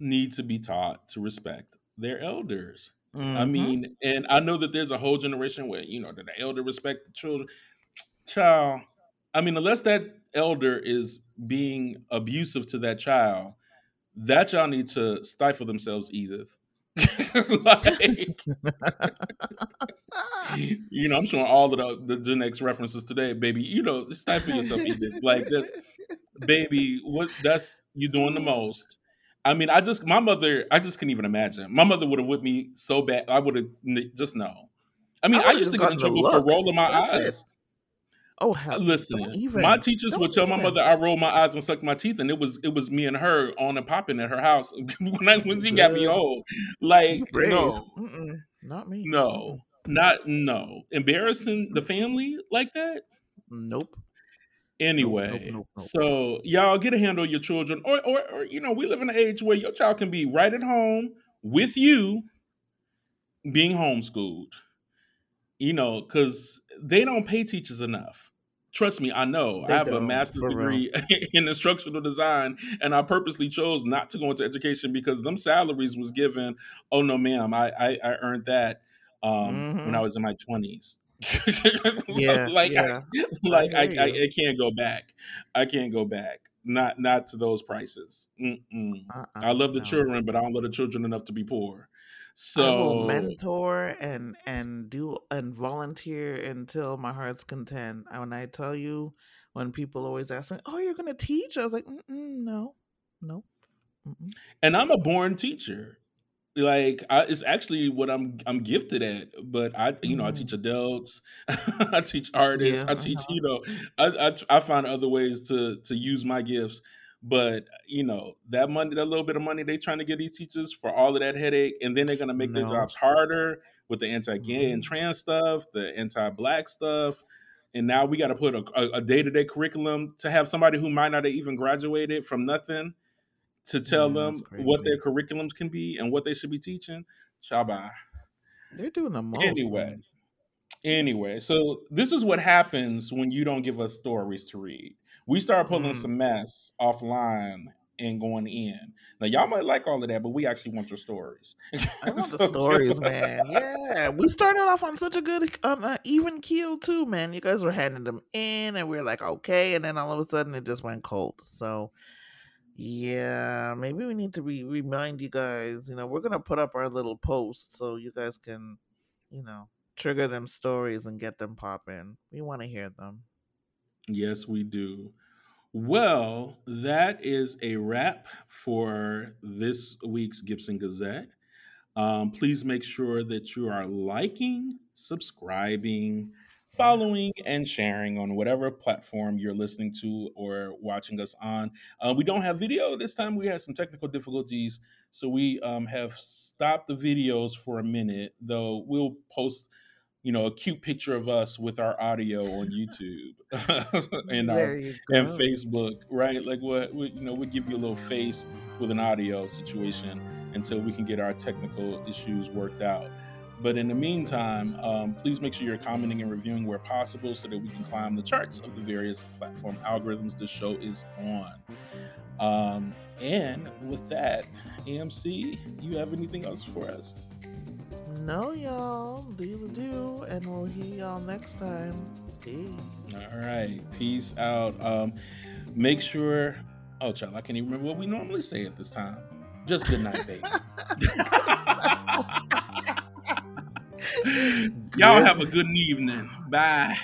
Speaker 1: need to be taught to respect their elders. Mm-hmm. I mean, and I know that there's a whole generation where you know that the elder respect the children. Child, I mean, unless that elder is being abusive to that child, that y'all need to stifle themselves, Edith. (laughs) like, you know, I'm showing all of the, the Gen X references today, baby. You know, stifle yourself, Edith. Like this, baby. What? That's you doing the most. I mean, I just my mother, I just couldn't even imagine. My mother would have whipped me so bad. I would have just no. I mean, I, I used to get in trouble for rolling my That's eyes. It.
Speaker 2: Oh, hell, uh,
Speaker 1: listen, my teachers would tell even. my mother I rolled my eyes and sucked my teeth, and it was it was me and her on and popping at her house (laughs) when I when she got me old. Like no,
Speaker 2: Mm-mm. not me.
Speaker 1: No, not no. Embarrassing the family like that.
Speaker 2: Nope.
Speaker 1: Anyway, nope, nope, nope, so y'all get a handle on your children, or, or, or you know, we live in an age where your child can be right at home with you, being homeschooled. You know, because they don't pay teachers enough. Trust me, I know. They I have a master's degree (laughs) in instructional design, and I purposely chose not to go into education because them salaries was given. Oh no, ma'am, I I, I earned that um, mm-hmm. when I mm-hmm. was in my twenties. (laughs)
Speaker 2: yeah,
Speaker 1: like
Speaker 2: yeah. (laughs)
Speaker 1: I, like I, I, I, can't go back. I can't go back. Not not to those prices. Uh-uh, I love the no. children, but I don't love the children enough to be poor. So I will
Speaker 2: mentor and and do and volunteer until my heart's content. When I tell you, when people always ask me, "Oh, you're going to teach?" I was like, "No, no."
Speaker 1: And I'm a born teacher like I, it's actually what I'm I'm gifted at. But I you know I teach mm. adults, (laughs) I teach artists, yeah, I teach uh-huh. you know I, I I find other ways to to use my gifts. But you know that money, that little bit of money they trying to get these teachers for all of that headache, and then they're gonna make no. their jobs harder with the anti-gay mm-hmm. and trans stuff, the anti-black stuff, and now we got to put a, a day-to-day curriculum to have somebody who might not have even graduated from nothing to tell them what their curriculums can be and what they should be teaching. Shabba.
Speaker 2: They're doing the most.
Speaker 1: Anyway,
Speaker 2: man.
Speaker 1: anyway, so this is what happens when you don't give us stories to read. We start pulling
Speaker 2: Mm.
Speaker 1: some mess offline and going in. Now y'all might like all of that, but we actually want your stories.
Speaker 2: I (laughs) want
Speaker 1: So
Speaker 2: the (laughs) stories, man. Yeah, we started off on such a good, um, uh, even keel too, man. You guys were handing them in, and we were like, okay, and then all of a sudden it just went cold. So, yeah, maybe we need to re- remind you guys. You know, we're gonna put up our little post so you guys can, you know, trigger them stories and get them popping. We want to hear them.
Speaker 1: Yes, we do. Well, that is a wrap for this week's Gibson Gazette. Um, please make sure that you are liking, subscribing, following, and sharing on whatever platform you're listening to or watching us on. Uh, we don't have video this time. We had some technical difficulties, so we um, have stopped the videos for a minute. Though we'll post, you know, a cute picture of us with our audio on YouTube (laughs) and our
Speaker 2: you
Speaker 1: and. Facebook, right? Like what we, you know, we give you a little face with an audio situation until we can get our technical issues worked out. But in the meantime, um, please make sure you're commenting and reviewing where possible so that we can climb the charts of the various platform algorithms the show is on. Um, and with that, AMC, you have anything else for us?
Speaker 2: No, y'all, do the do, and we'll hear y'all next time. Peace.
Speaker 1: All right, peace out. Um, make sure. Oh, child, I can't even remember what we normally say at this time. Just good night, baby. (laughs) (laughs) Y'all have a good evening. Bye.